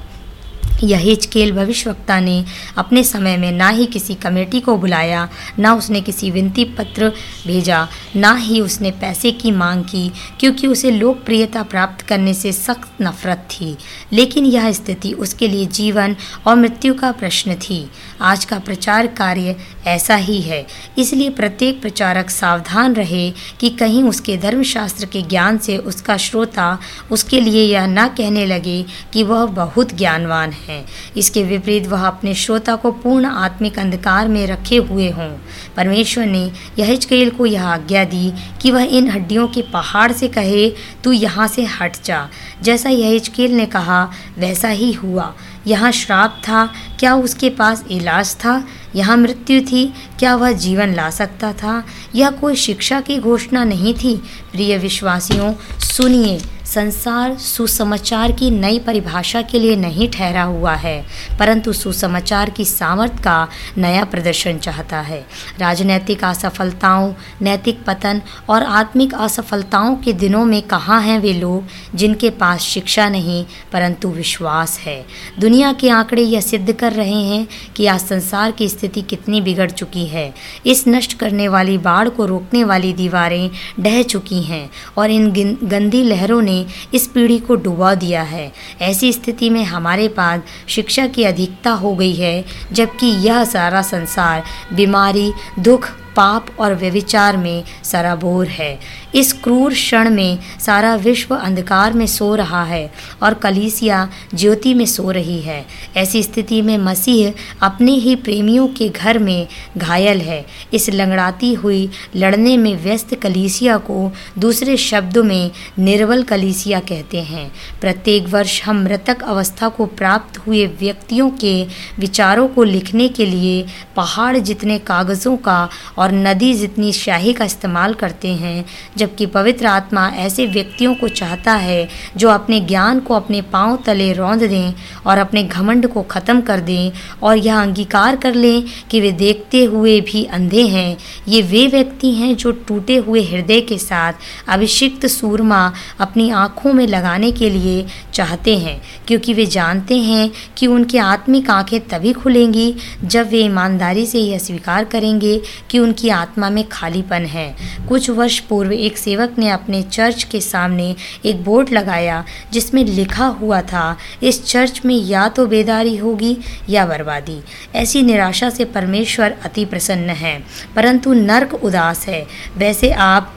यह हिचकेल भविष्यवक्ता ने अपने समय में ना ही किसी कमेटी को बुलाया, ना उसने किसी विनती पत्र भेजा, ना ही उसने पैसे की मांग की, क्योंकि उसे लोकप्रियता प्राप्त करने से सख्त नफरत थी। लेकिन यह स्थिति उसके लिए जीवन और मृत्यु का प्रश्न थी। आज का प्रचार कार्य ऐसा ही है। इसलिए प्रत्येक प्रचारक सावधान रहे कि कहीं उसके धर्मशास्त्र के ज्ञान से उसका श्रोता उसके लिए यह ना कहने लगे कि वह बहुत ज्ञानवान है। इसके विपरीत वह अपने श्रोता को पूर्ण आत्मिक अंधकार में रखे हुए हों। परमेश्वर ने यहजकेल को यह आज्ञा दी कि वह इन हड्डियों के पहाड़ से कहे, तू यहाँ से हट जा। जैसा यहजकेल ने कहा, वैसा ही हुआ। यहाँ श्राप था, क्या उसके पास इलाज था? यहाँ मृत्यु थी, क्या वह जीवन ला सकता था? यह कोई शिक्षा की घोषणा नहीं थी? प्रिय विश्वासियों, सुनिए। संसार सुसमाचार की नई परिभाषा के लिए नहीं ठहरा हुआ है, परंतु सुसमाचार की सामर्थ्य का नया प्रदर्शन चाहता है। राजनैतिक असफलताओं, नैतिक पतन और आत्मिक असफलताओं के दिनों में कहाँ हैं वे लोग जिनके पास शिक्षा नहीं, परंतु विश्वास है? दुनिया के आंकड़े यह सिद्ध कर रहे हैं कि आज संसार की स्थिति कितनी बिगड़ चुकी है। इस नष्ट करने वाली बाढ़ को रोकने वाली दीवारें ढह चुकी हैं और इन गंदी लहरों ने इस पीढ़ी को डुबा दिया है। ऐसी स्थिति में हमारे पास शिक्षा की अधिकता हो गई है, जबकि यह सारा संसार, बीमारी, दुख पाप और व्यविचार में सराबोर है। इस क्रूर क्षण में सारा विश्व अंधकार में सो रहा है और कलीसिया ज्योति में सो रही है। ऐसी स्थिति में मसीह अपने ही प्रेमियों के घर में घायल है। इस लंगड़ाती हुई लड़ने में व्यस्त कलीसिया को दूसरे शब्दों में निर्बल कलीसिया कहते हैं। प्रत्येक वर्ष हम मृतक अवस्था को प्राप्त हुए व्यक्तियों के विचारों को लिखने के लिए पहाड़ जितने कागज़ों का और नदी जितनी शाही का इस्तेमाल करते हैं, जबकि पवित्र आत्मा ऐसे व्यक्तियों को चाहता है, जो अपने ज्ञान को अपने पाँव तले रौंद दें और अपने घमंड को ख़त्म कर दें और यह अंगीकार कर लें कि वे देखते हुए भी अंधे हैं। ये वे व्यक्ति हैं जो टूटे हुए हृदय के साथ अभिषिक्त सूरमा अपनी आँखों में लगाने के लिए चाहते हैं, क्योंकि वे जानते हैं कि उनकी आत्मिक आँखें तभी खुलेंगी जब वे ईमानदारी से यह स्वीकार करेंगे कि उनकी आत्मा में खालीपन है। कुछ वर्ष पूर्व एक सेवक ने अपने चर्च के सामने एक बोर्ड लगाया, जिसमें लिखा हुआ था, इस चर्च में या तो बेदारी होगी या बर्बादी। ऐसी निराशा से परमेश्वर अति प्रसन्न है, परंतु नर्क उदास है। वैसे आप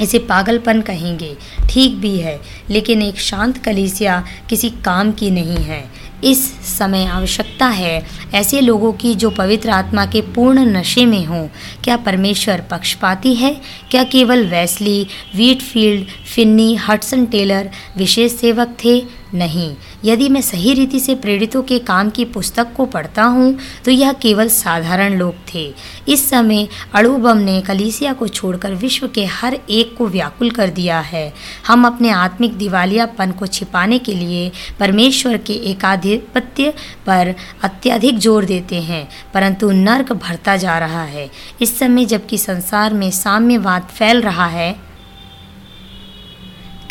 इसे पागलपन कहेंगे। ठीक भी है, लेकिन एक शांत कलीसिया किसी काम की नहीं है। इस समय आवश्यकता है। ऐसे लोगों की जो पवित्र आत्मा के पूर्ण नशे में हों, क्या परमेश्वर पक्षपाती है? क्या केवल वैसली, वीटफील्ड, फिन्नी हटसन टेलर विशेष सेवक थे? नहीं। यदि मैं सही रीति से प्रेरितों के काम की पुस्तक को पढ़ता हूँ तो यह केवल साधारण लोग थे। इस समय अड़ुबम ने कलीसिया को छोड़कर विश्व के हर एक को व्याकुल कर दिया है। हम अपने आत्मिक दिवालियापन को छिपाने के लिए परमेश्वर के एकाधिपत्य पर अत्यधिक ज़ोर देते हैं, परंतु नर्क भरता जा रहा है। इस समय जबकि संसार में साम्यवाद फैल रहा है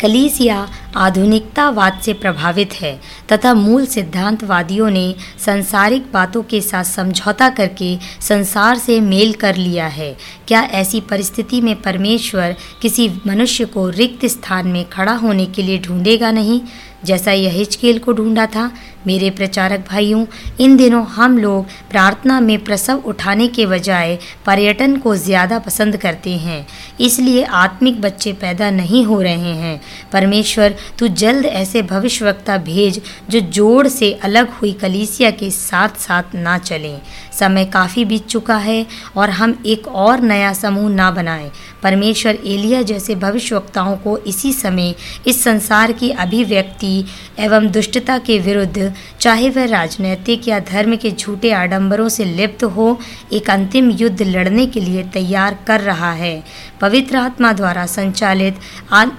कलीसिया आधुनिकतावाद से प्रभावित है, तथा मूल सिद्धांतवादियों ने संसारिक बातों के साथ समझौता करके संसार से मेल कर लिया है। क्या ऐसी परिस्थिति में परमेश्वर किसी मनुष्य को रिक्त स्थान में खड़ा होने के लिए ढूंढेगा नहीं? जैसा यह हिचकेल को ढूंढा था मेरे प्रचारक भाइयों, इन दिनों हम लोग प्रार्थना में प्रसव उठाने के बजाय पर्यटन को ज़्यादा पसंद करते हैं। इसलिए आत्मिक बच्चे पैदा नहीं हो रहे हैं। परमेश्वर, तू जल्द ऐसे भविष्यवक्ता भेज, जो जोड़ से अलग हुई कलीसिया के साथ साथ ना चलें। समय काफ़ी बीत चुका है और हम एक और नया समूह ना बनाएँ। परमेश्वर एलिया जैसे भविष्यवक्ताओं को इसी समय इस संसार की अभिव्यक्ति एवं दुष्टता के विरुद्ध चाहे वह राजनैतिक या धर्म के झूठे आडंबरों से लिप्त हो, एक अंतिम युद्ध लड़ने के लिए तैयार कर रहा है। पवित्र आत्मा द्वारा संचालित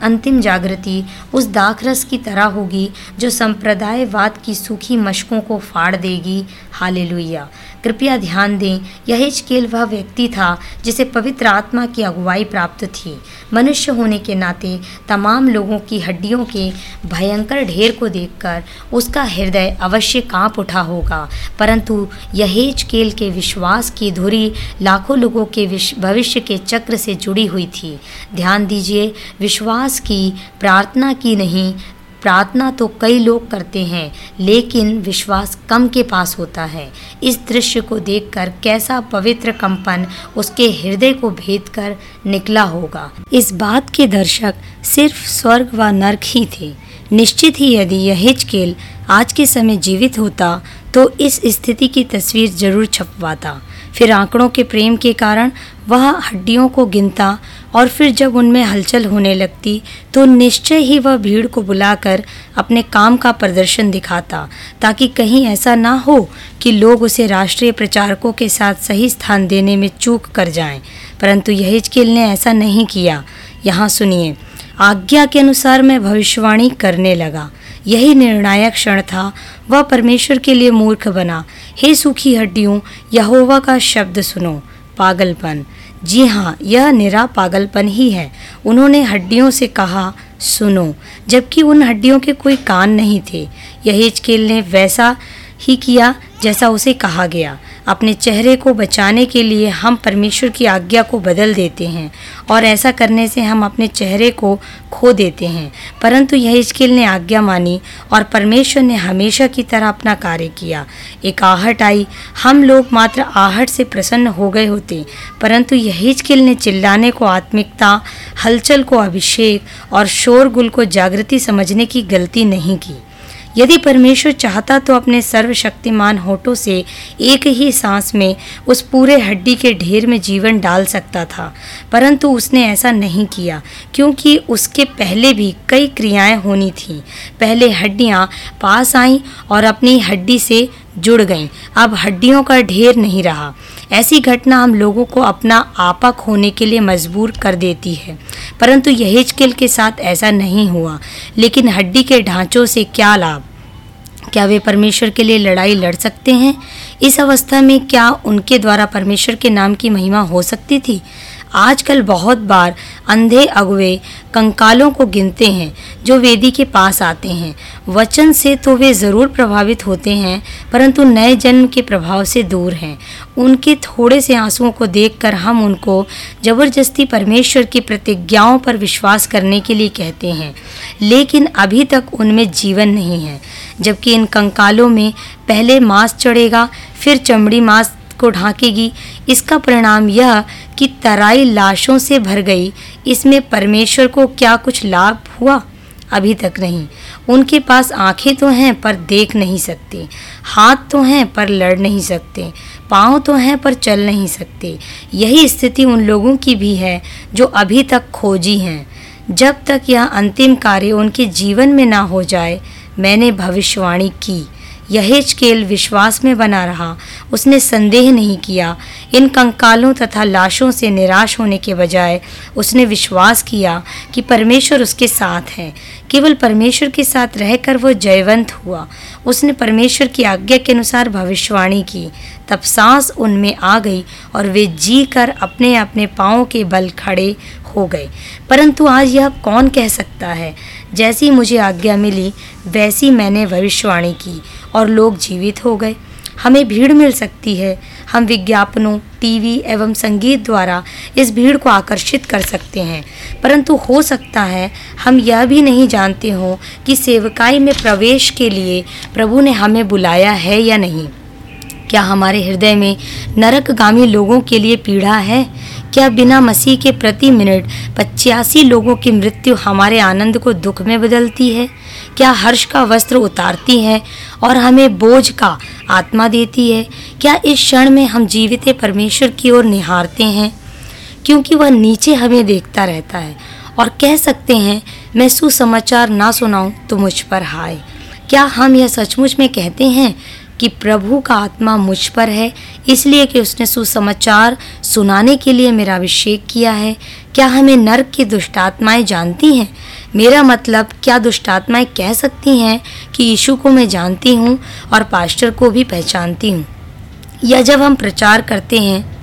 अंतिम जागृति उस दाखरस की तरह होगी, जो संप्रदायवाद की सूखी मशकों को फाड़ देगी। हालेलुया। कृपया ध्यान दें यह हिचकेल वह व्यक्ति था, जिसे पवित्र आत्मा की अगुवाई प्राप्त थी। मनुष्य होने के नाते तमाम लोगों की हड्डियों के भयंकर ढेर को देखकर उसका हृदय अवश्य काँप उठा होगा। परंतु यहेजकेल के विश्वास की धुरी लाखों लोगों के भविष्य के चक्र से जुड़ी हुई थी। ध्यान दीजिए, विश्वास की प्रार्थना की नहीं प्रार्थना तो कई लोग करते हैं, लेकिन विश्वास कम के पास होता है। इस दृश्य को देखकर कैसा पवित्र कंपन उसके हृदय को भेद कर निकला होगा। इस बात के दर्शक सिर्फ़ स्वर्ग व नर्क ही थे। निश्चित ही यदि यह हिचकेल आज के समय जीवित होता तो इस स्थिति की तस्वीर ज़रूर छपवाता। फिर आंकड़ों के प्रेम के कारण वह हड्डियों को गिनता और फिर जब उनमें हलचल होने लगती तो निश्चय ही वह भीड़ को बुलाकर अपने काम का प्रदर्शन दिखाता, ताकि कहीं ऐसा ना हो कि लोग उसे राष्ट्रीय प्रचारकों के साथ सही स्थान देने में चूक कर जाएँ। परंतु यहिजकेल ने ऐसा नहीं किया। यहाँ सुनिए, आज्ञा के अनुसार मैं भविष्यवाणी करने लगा। यही निर्णायक क्षण था। वह परमेश्वर के लिए मूर्ख बना। हे सूखी हड्डियों, यहोवा का शब्द सुनो। पागलपन। जी हाँ यह निरा पागलपन ही है। उन्होंने हड्डियों से कहा, सुनो। जबकि उन हड्डियों के कोई कान नहीं थे। यहेजकेल ने वैसा ही किया जैसा उसे कहा गया। अपने चेहरे को बचाने के लिए हम परमेश्वर की आज्ञा को बदल देते हैं और ऐसा करने से हम अपने चेहरे को खो देते हैं। परंतु यह इसकेल ने आज्ञा मानी और परमेश्वर ने हमेशा की तरह अपना कार्य किया। एक आहट आई। हम लोग मात्र आहट से प्रसन्न हो गए होते, परंतु यहेजकेल ने चिल्लाने को, आत्मिकता, हलचल को, अभिषेक और शोरगुल को जागृति समझने की गलती नहीं की। यदि परमेश्वर चाहता तो अपने सर्वशक्तिमान होठों से एक ही सांस में उस पूरे हड्डी के ढेर में जीवन डाल सकता था, परंतु उसने ऐसा नहीं किया, क्योंकि उसके पहले भी कई क्रियाएँ होनी थीं। पहले हड्डियाँ पास आईं और अपनी हड्डी से जुड़ गईं। अब हड्डियों का ढेर नहीं रहा। ऐसी घटना हम लोगों को अपना आपा खोने के लिए मजबूर कर देती है। परंतु यहेजकेल के साथ ऐसा नहीं हुआ। लेकिन हड्डी के ढांचों से क्या लाभ? क्या वे परमेश्वर के लिए लड़ाई लड़ सकते हैं? इस अवस्था में क्या उनके द्वारा परमेश्वर के नाम की महिमा हो सकती थी? आजकल बहुत बार अंधे अगुए कंकालों को गिनते हैं, जो वेदी के पास आते हैं। वचन से तो वे ज़रूर प्रभावित होते हैं, परंतु नए जन्म के प्रभाव से दूर हैं। उनके थोड़े से आंसुओं को देखकर हम उनको ज़बरदस्ती परमेश्वर की प्रतिज्ञाओं पर विश्वास करने के लिए कहते हैं। लेकिन अभी तक उनमें जीवन नहीं है, जबकि इन कंकालों में पहले मांस चढ़ेगा, फिर चमड़ी मांस को ढांकेगी। इसका परिणाम यह कि तराई लाशों से भर गई। इसमें परमेश्वर को क्या कुछ लाभ हुआ? अभी तक नहीं। उनके पास आँखें तो हैं, पर देख नहीं सकते। हाथ तो हैं, पर लड़ नहीं सकते। पाँव तो हैं, पर चल नहीं सकते। यही स्थिति उन लोगों की भी है, जो अभी तक खोजी हैं। जब तक यह अंतिम कार्य उनके जीवन में ना हो जाए, मैंने भविष्यवाणी की। यहेजकेल विश्वास में बना रहा। उसने संदेह नहीं किया। इन कंकालों तथा लाशों से निराश होने के बजाय उसने विश्वास किया कि परमेश्वर उसके साथ है। केवल परमेश्वर के साथ रहकर वो जयवंत हुआ। उसने परमेश्वर की आज्ञा के अनुसार भविष्यवाणी की। तब सांस उनमें आ गई और वे जी कर अपने अपने पाँव के बल खड़े हो गए। परंतु आज यह कौन कह सकता है? जैसी मुझे आज्ञा मिली, वैसी मैंने भविष्यवाणी की और लोग जीवित हो गए। हमें भीड़ मिल सकती है। हम विज्ञापनों, टीवी एवं संगीत द्वारा इस भीड़ को आकर्षित कर सकते हैं। परंतु हो सकता है, हम यह भी नहीं जानते हों कि सेवकाई में प्रवेश के लिए प्रभु ने हमें बुलाया है या नहीं। क्या हमारे हृदय में नरकगामी लोगों के लिए पीड़ा है? क्या बिना मसीह के प्रति मिनट पचासी लोगों की मृत्यु हमारे आनंद को दुख में बदलती है? क्या हर्ष का वस्त्र उतारती है और हमें बोझ का आत्मा देती है? क्या इस क्षण में हम जीवित परमेश्वर की ओर निहारते हैं? क्योंकि वह नीचे हमें देखता रहता है और कह सकते हैं, मैं सुसमाचार ना सुनाऊं तो मुझ पर हाय। क्या हम यह सचमुच में कहते हैं कि प्रभु का आत्मा मुझ पर है, इसलिए कि उसने सुसमाचार सुनाने के लिए मेरा अभिषेक किया है। क्या हमें नर्क की दुष्टात्माएँ जानती हैं? मेरा मतलब क्या दुष्टात्माएँ कह सकती हैं कि यीशु को मैं जानती हूँ और पास्टर को भी पहचानती हूँ? या जब हम प्रचार करते हैं,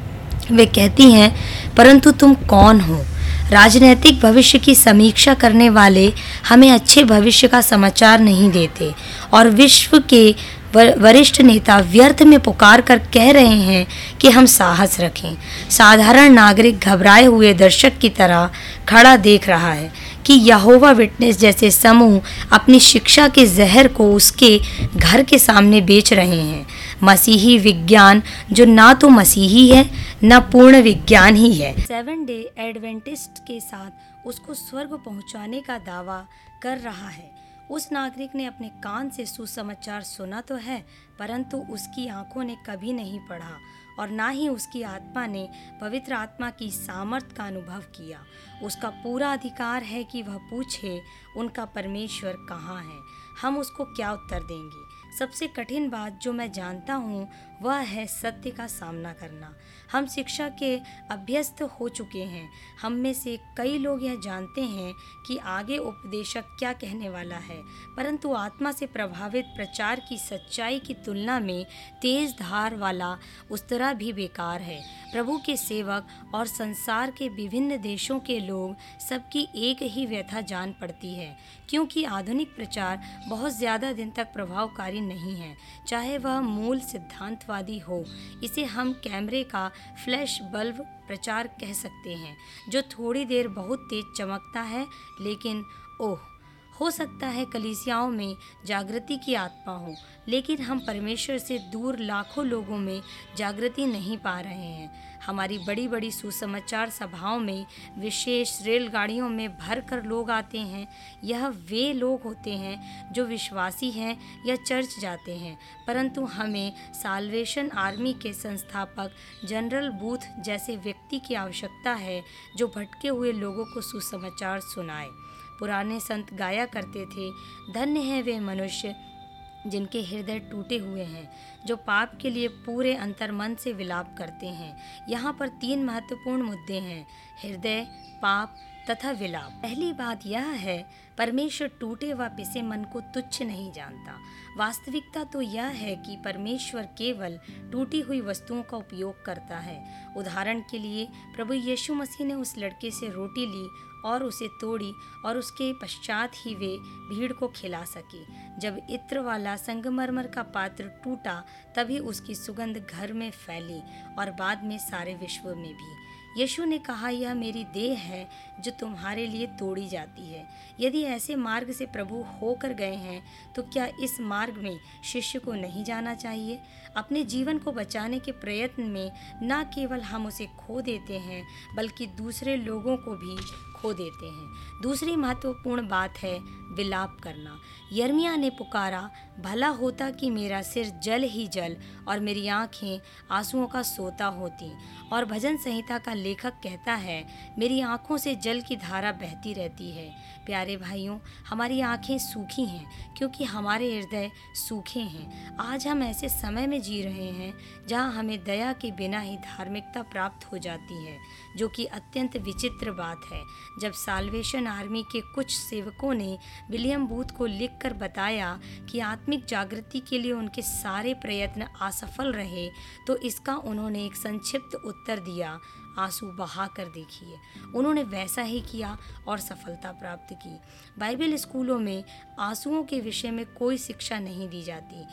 वे कहती हैं, परंतु तुम कौन हो? राजनैतिक भविष्य की समीक्षा करने वाले हमें अच्छे भविष्य का समाचार नहीं देते और विश्व के वरिष्ठ नेता व्यर्थ में पुकार कर कह रहे हैं कि हम साहस रखें। साधारण नागरिक घबराए हुए दर्शक की तरह खड़ा देख रहा है कि यहोवा विटनेस जैसे समूह अपनी शिक्षा के जहर को उसके घर के सामने बेच रहे हैं। मसीही विज्ञान जो ना तो मसीही है, न पूर्ण विज्ञान ही है। सेवन डे एडवेंटिस्ट के साथ उसको स्वर्ग पहुँचाने का दावा कर रहा है। उस नागरिक ने अपने कान से सुसमाचार सुना तो है, परंतु उसकी आँखों ने कभी नहीं पढ़ा और ना ही उसकी आत्मा ने पवित्र आत्मा की सामर्थ का अनुभव किया। उसका पूरा अधिकार है कि वह पूछे, उनका परमेश्वर कहाँ है? हम उसको क्या उत्तर देंगे? सबसे कठिन बात जो मैं जानता हूँ, वह है सत्य का सामना करना। हम शिक्षा के अभ्यस्त हो चुके हैं। हम में से कई लोग यह जानते हैं कि आगे उपदेशक क्या कहने वाला है। परंतु आत्मा से प्रभावित प्रचार की सच्चाई की तुलना में तेज धार वाला उस्तरा भी बेकार है। प्रभु के सेवक और संसार के विभिन्न देशों के लोग सबकी एक ही व्यथा जान पड़ती है, क्योंकि आधुनिक प्रचार बहुत ज़्यादा दिन तक प्रभावकारी नहीं है। चाहे वह मूल सिद्धांतवादी हो, इसे हम कैमरे का फ्लैश बल्ब प्रचार कह सकते हैं। जो थोड़ी देर बहुत तेज चमकता है लेकिन ओह! हो सकता है कलीसियाओं में जागृति की आत्मा हो, लेकिन हम परमेश्वर से दूर लाखों लोगों में जागृति नहीं पा रहे हैं। हमारी बड़ी बड़ी सुसमाचार सभाओं में, विशेष रेलगाड़ियों में भर कर लोग आते हैं। यह वे लोग होते हैं जो विश्वासी हैं या चर्च जाते हैं, परंतु हमें साल्वेशन आर्मी के संस्थापक, जनरल बूथ जैसे व्यक्ति की आवश्यकता है जो भटके हुए लोगों को सुसमाचार सुनाए। पुराने संत गाया करते थे। धन्य है वे मनुष्य, जिनके हृदय टूटे हुए हैं, जो पाप के लिए पूरे अंतर मन से विलाप करते हैं। यहाँ पर तीन महत्वपूर्ण मुद्दे हैं, हृदय, पाप तथा विलाप। पहली बात यह है, परमेश्वर टूटे व पिसे मन को तुच्छ नहीं जानता। वास्तविकता तो यह है कि परमेश्वर केवल टूटी हुई वस्तुओं का उपयोग करता है। उदाहरण के लिए, प्रभु यीशु मसीह ने उस लड़के से रोटी ली और उसे तोड़ी और उसके पश्चात ही वे भीड़ को खिला सके। जब इत्र वाला संगमरमर का पात्र टूटा, तभी उसकी सुगंध घर में फैली और बाद में सारे विश्व में भी। यीशु ने कहा, यह मेरी देह है जो तुम्हारे लिए तोड़ी जाती है। यदि ऐसे मार्ग से प्रभु होकर गए हैं तो क्या इस मार्ग में शिष्य को नहीं जाना चाहिए? अपने जीवन को बचाने के प्रयत्न में न केवल हम उसे खो देते हैं, बल्कि दूसरे लोगों को भी खो देते हैं। दूसरी महत्वपूर्ण बात है विलाप करना। यर्मिया ने पुकारा, भला होता कि मेरा सिर जल ही जल और मेरी आँखें आंसुओं का सोता होती और भजन संहिता का लेखक कहता है, मेरी आँखों से जल की धारा बहती रहती है। प्यारे भाइयों, हमारी आँखें सूखी हैं क्योंकि हमारे हृदय सूखे हैं। आज हम ऐसे समय में जी रहे हैं जहाँ हमें दया के बिना ही धार्मिकता प्राप्त हो जाती है, जो कि अत्यंत विचित्र बात है। जब साल्वेशन आर्मी के कुछ सेवकों ने विलियम बूथ को लिखकर बताया कि आत्मिक जागृति के लिए उनके सारे प्रयत्न असफल रहे तो इसका उन्होंने एक संक्षिप्त उत्तर दिया। आँसू बहा कर देखिए। उन्होंने वैसा ही किया और सफलता प्राप्त की। बाइबल स्कूलों में आंसुओं के विषय में कोई शिक्षा नहीं दी जाती।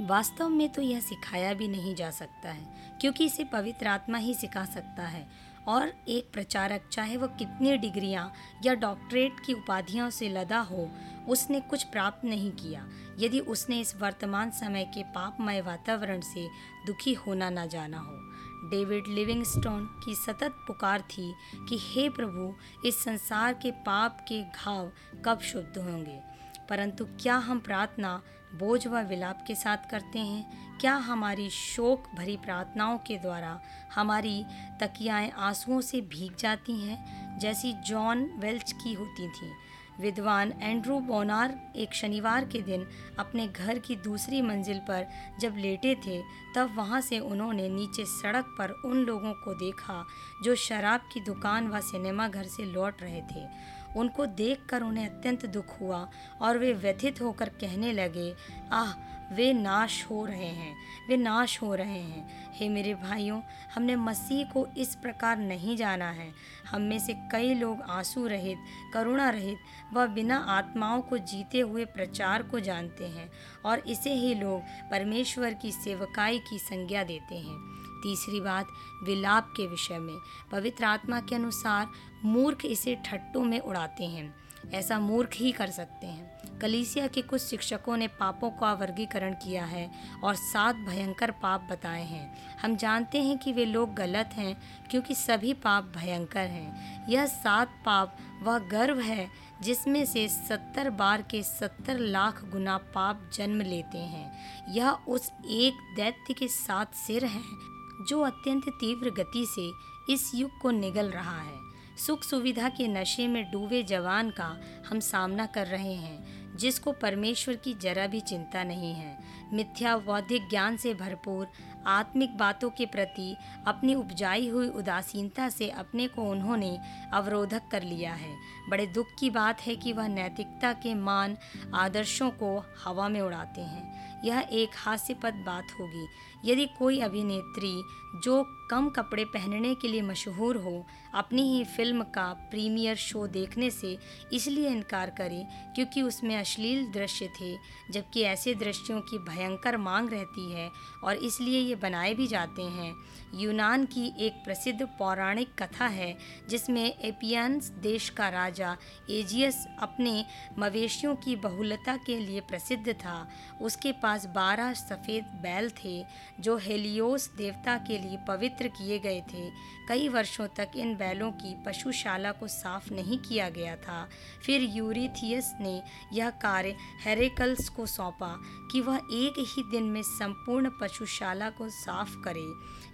वास्तव में तो यह सिखाया भी नहीं जा सकता है, क्योंकि इसे पवित्र आत्मा ही सिखा सकता है। और एक प्रचारक, चाहे वह कितनी डिग्रियाँ या डॉक्टरेट की उपाधियों से लदा हो, उसने कुछ प्राप्त नहीं किया। यदि उसने इस वर्तमान समय के पापमय वातावरण से दुखी होना न जाना हो। डेविड लिविंगस्टोन की सतत पुकार थी कि हे प्रभु, इस संसार के पाप के घाव कब शुद्ध होंगे। परंतु क्या हम प्रार्थना बोझ व विलाप के साथ करते हैं। क्या हमारी शोक भरी प्रार्थनाओं के द्वारा हमारी तकियाएँ आंसुओं से भीग जाती हैं? जैसी जॉन वेल्च की होती थी। विद्वान एंड्रू बोनार एक शनिवार के दिन अपने घर की दूसरी मंजिल पर जब लेटे थे, तब वहाँ से उन्होंने नीचे सड़क पर उन लोगों को देखा जो शराब की दुकान व सिनेमा घर से लौट रहे थे। उनको देखकर उन्हें अत्यंत दुख हुआ और वे व्यथित होकर कहने लगे, आह, वे नाश हो रहे हैं, वे नाश हो रहे हैं। हे मेरे भाइयों, हमने मसीह को इस प्रकार नहीं जाना है। हम में से कई लोग आँसू रहित, करुणा रहित व बिना आत्माओं को जीते हुए प्रचार को जानते हैं और इसे ही लोग परमेश्वर की सेवकाई की संज्ञा देते हैं। तीसरी बात, विलाप के विषय में। पवित्र आत्मा के अनुसार मूर्ख इसे ठट्टों में उड़ाते हैं। ऐसा मूर्ख ही कर सकते हैं। कलीसिया के कुछ शिक्षकों ने पापों का वर्गीकरण किया है और सात भयंकर पाप बताए हैं। हम जानते हैं कि वे लोग गलत हैं, क्योंकि सभी पाप भयंकर हैं। यह सात पाप, वह गर्व है, जिसमें से सत्तर बार के सत्तर लाख गुना पाप जन्म लेते हैं। यह उस एक दैत्य के सात सिर हैं जो अत्यंत तीव्र गति से इस युग को निगल रहा है। सुख सुविधा के नशे में डूबे जवान का हम सामना कर रहे हैं, जिसको परमेश्वर की जरा भी चिंता नहीं है। मिथ्या बौद्धिक ज्ञान से भरपूर आत्मिक बातों के प्रति अपनी उपजाई हुई उदासीनता से अपने को उन्होंने अवरोधक कर लिया है। बड़े दुख की बात है कि वह नैतिकता के मान आदर्शों को हवा में उड़ाते हैं। यह एक हास्यपद बात होगी। यदि कोई अभिनेत्री जो कम कपड़े पहनने के लिए मशहूर हो, अपनी ही फ़िल्म का प्रीमियर शो देखने से इसलिए इनकार करे क्योंकि उसमें अश्लील दृश्य थे, जबकि ऐसे दृश्यों की भयंकर मांग रहती है और इसलिए ये बनाए भी जाते हैं। यूनान की एक प्रसिद्ध पौराणिक कथा है, जिसमें एपियंस देश का राजा एजियस अपने मवेशियों की बहुलता के लिए प्रसिद्ध था। उसके पास बारह सफ़ेद बैल थे, जो हेलियोस देवता के लिए पवित्र किए गए थे। कई वर्षों तक इन बैलों की पशुशाला को साफ़ नहीं किया गया था। फिर यूरिथियस ने यह कार्य हेरेकल्स को सौंपा कि वह एक ही दिन में संपूर्ण पशुशाला को साफ़ करे।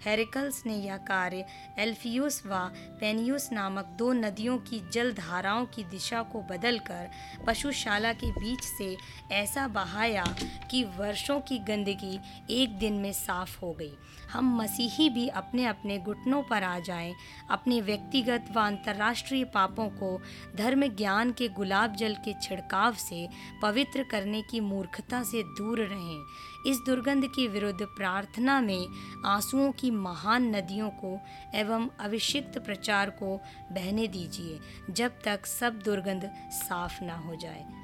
हेरेकल्स ने यह कार्य एल्फियोस व पेनियोस नामक दो नदियों की जल धाराओं की दिशा को बदलकर पशुशाला के बीच से ऐसा बहाया कि वर्षों की गंदगी एक दिन में साफ़ हो गई। हम मसीही भी अपने अपने घुटनों पर आ जाएँ, अपने व्यक्तिगत व अंतर्राष्ट्रीय पापों को धर्म ज्ञान के गुलाब जल के छिड़काव से पवित्र करने की मूर्खता से दूर रहें। इस दुर्गंध के विरुद्ध प्रार्थना में आंसुओं की महान नदियों को एवं अभिषिक्त प्रचार को बहने दीजिए जब तक सब दुर्गंध साफ़ ना हो जाए।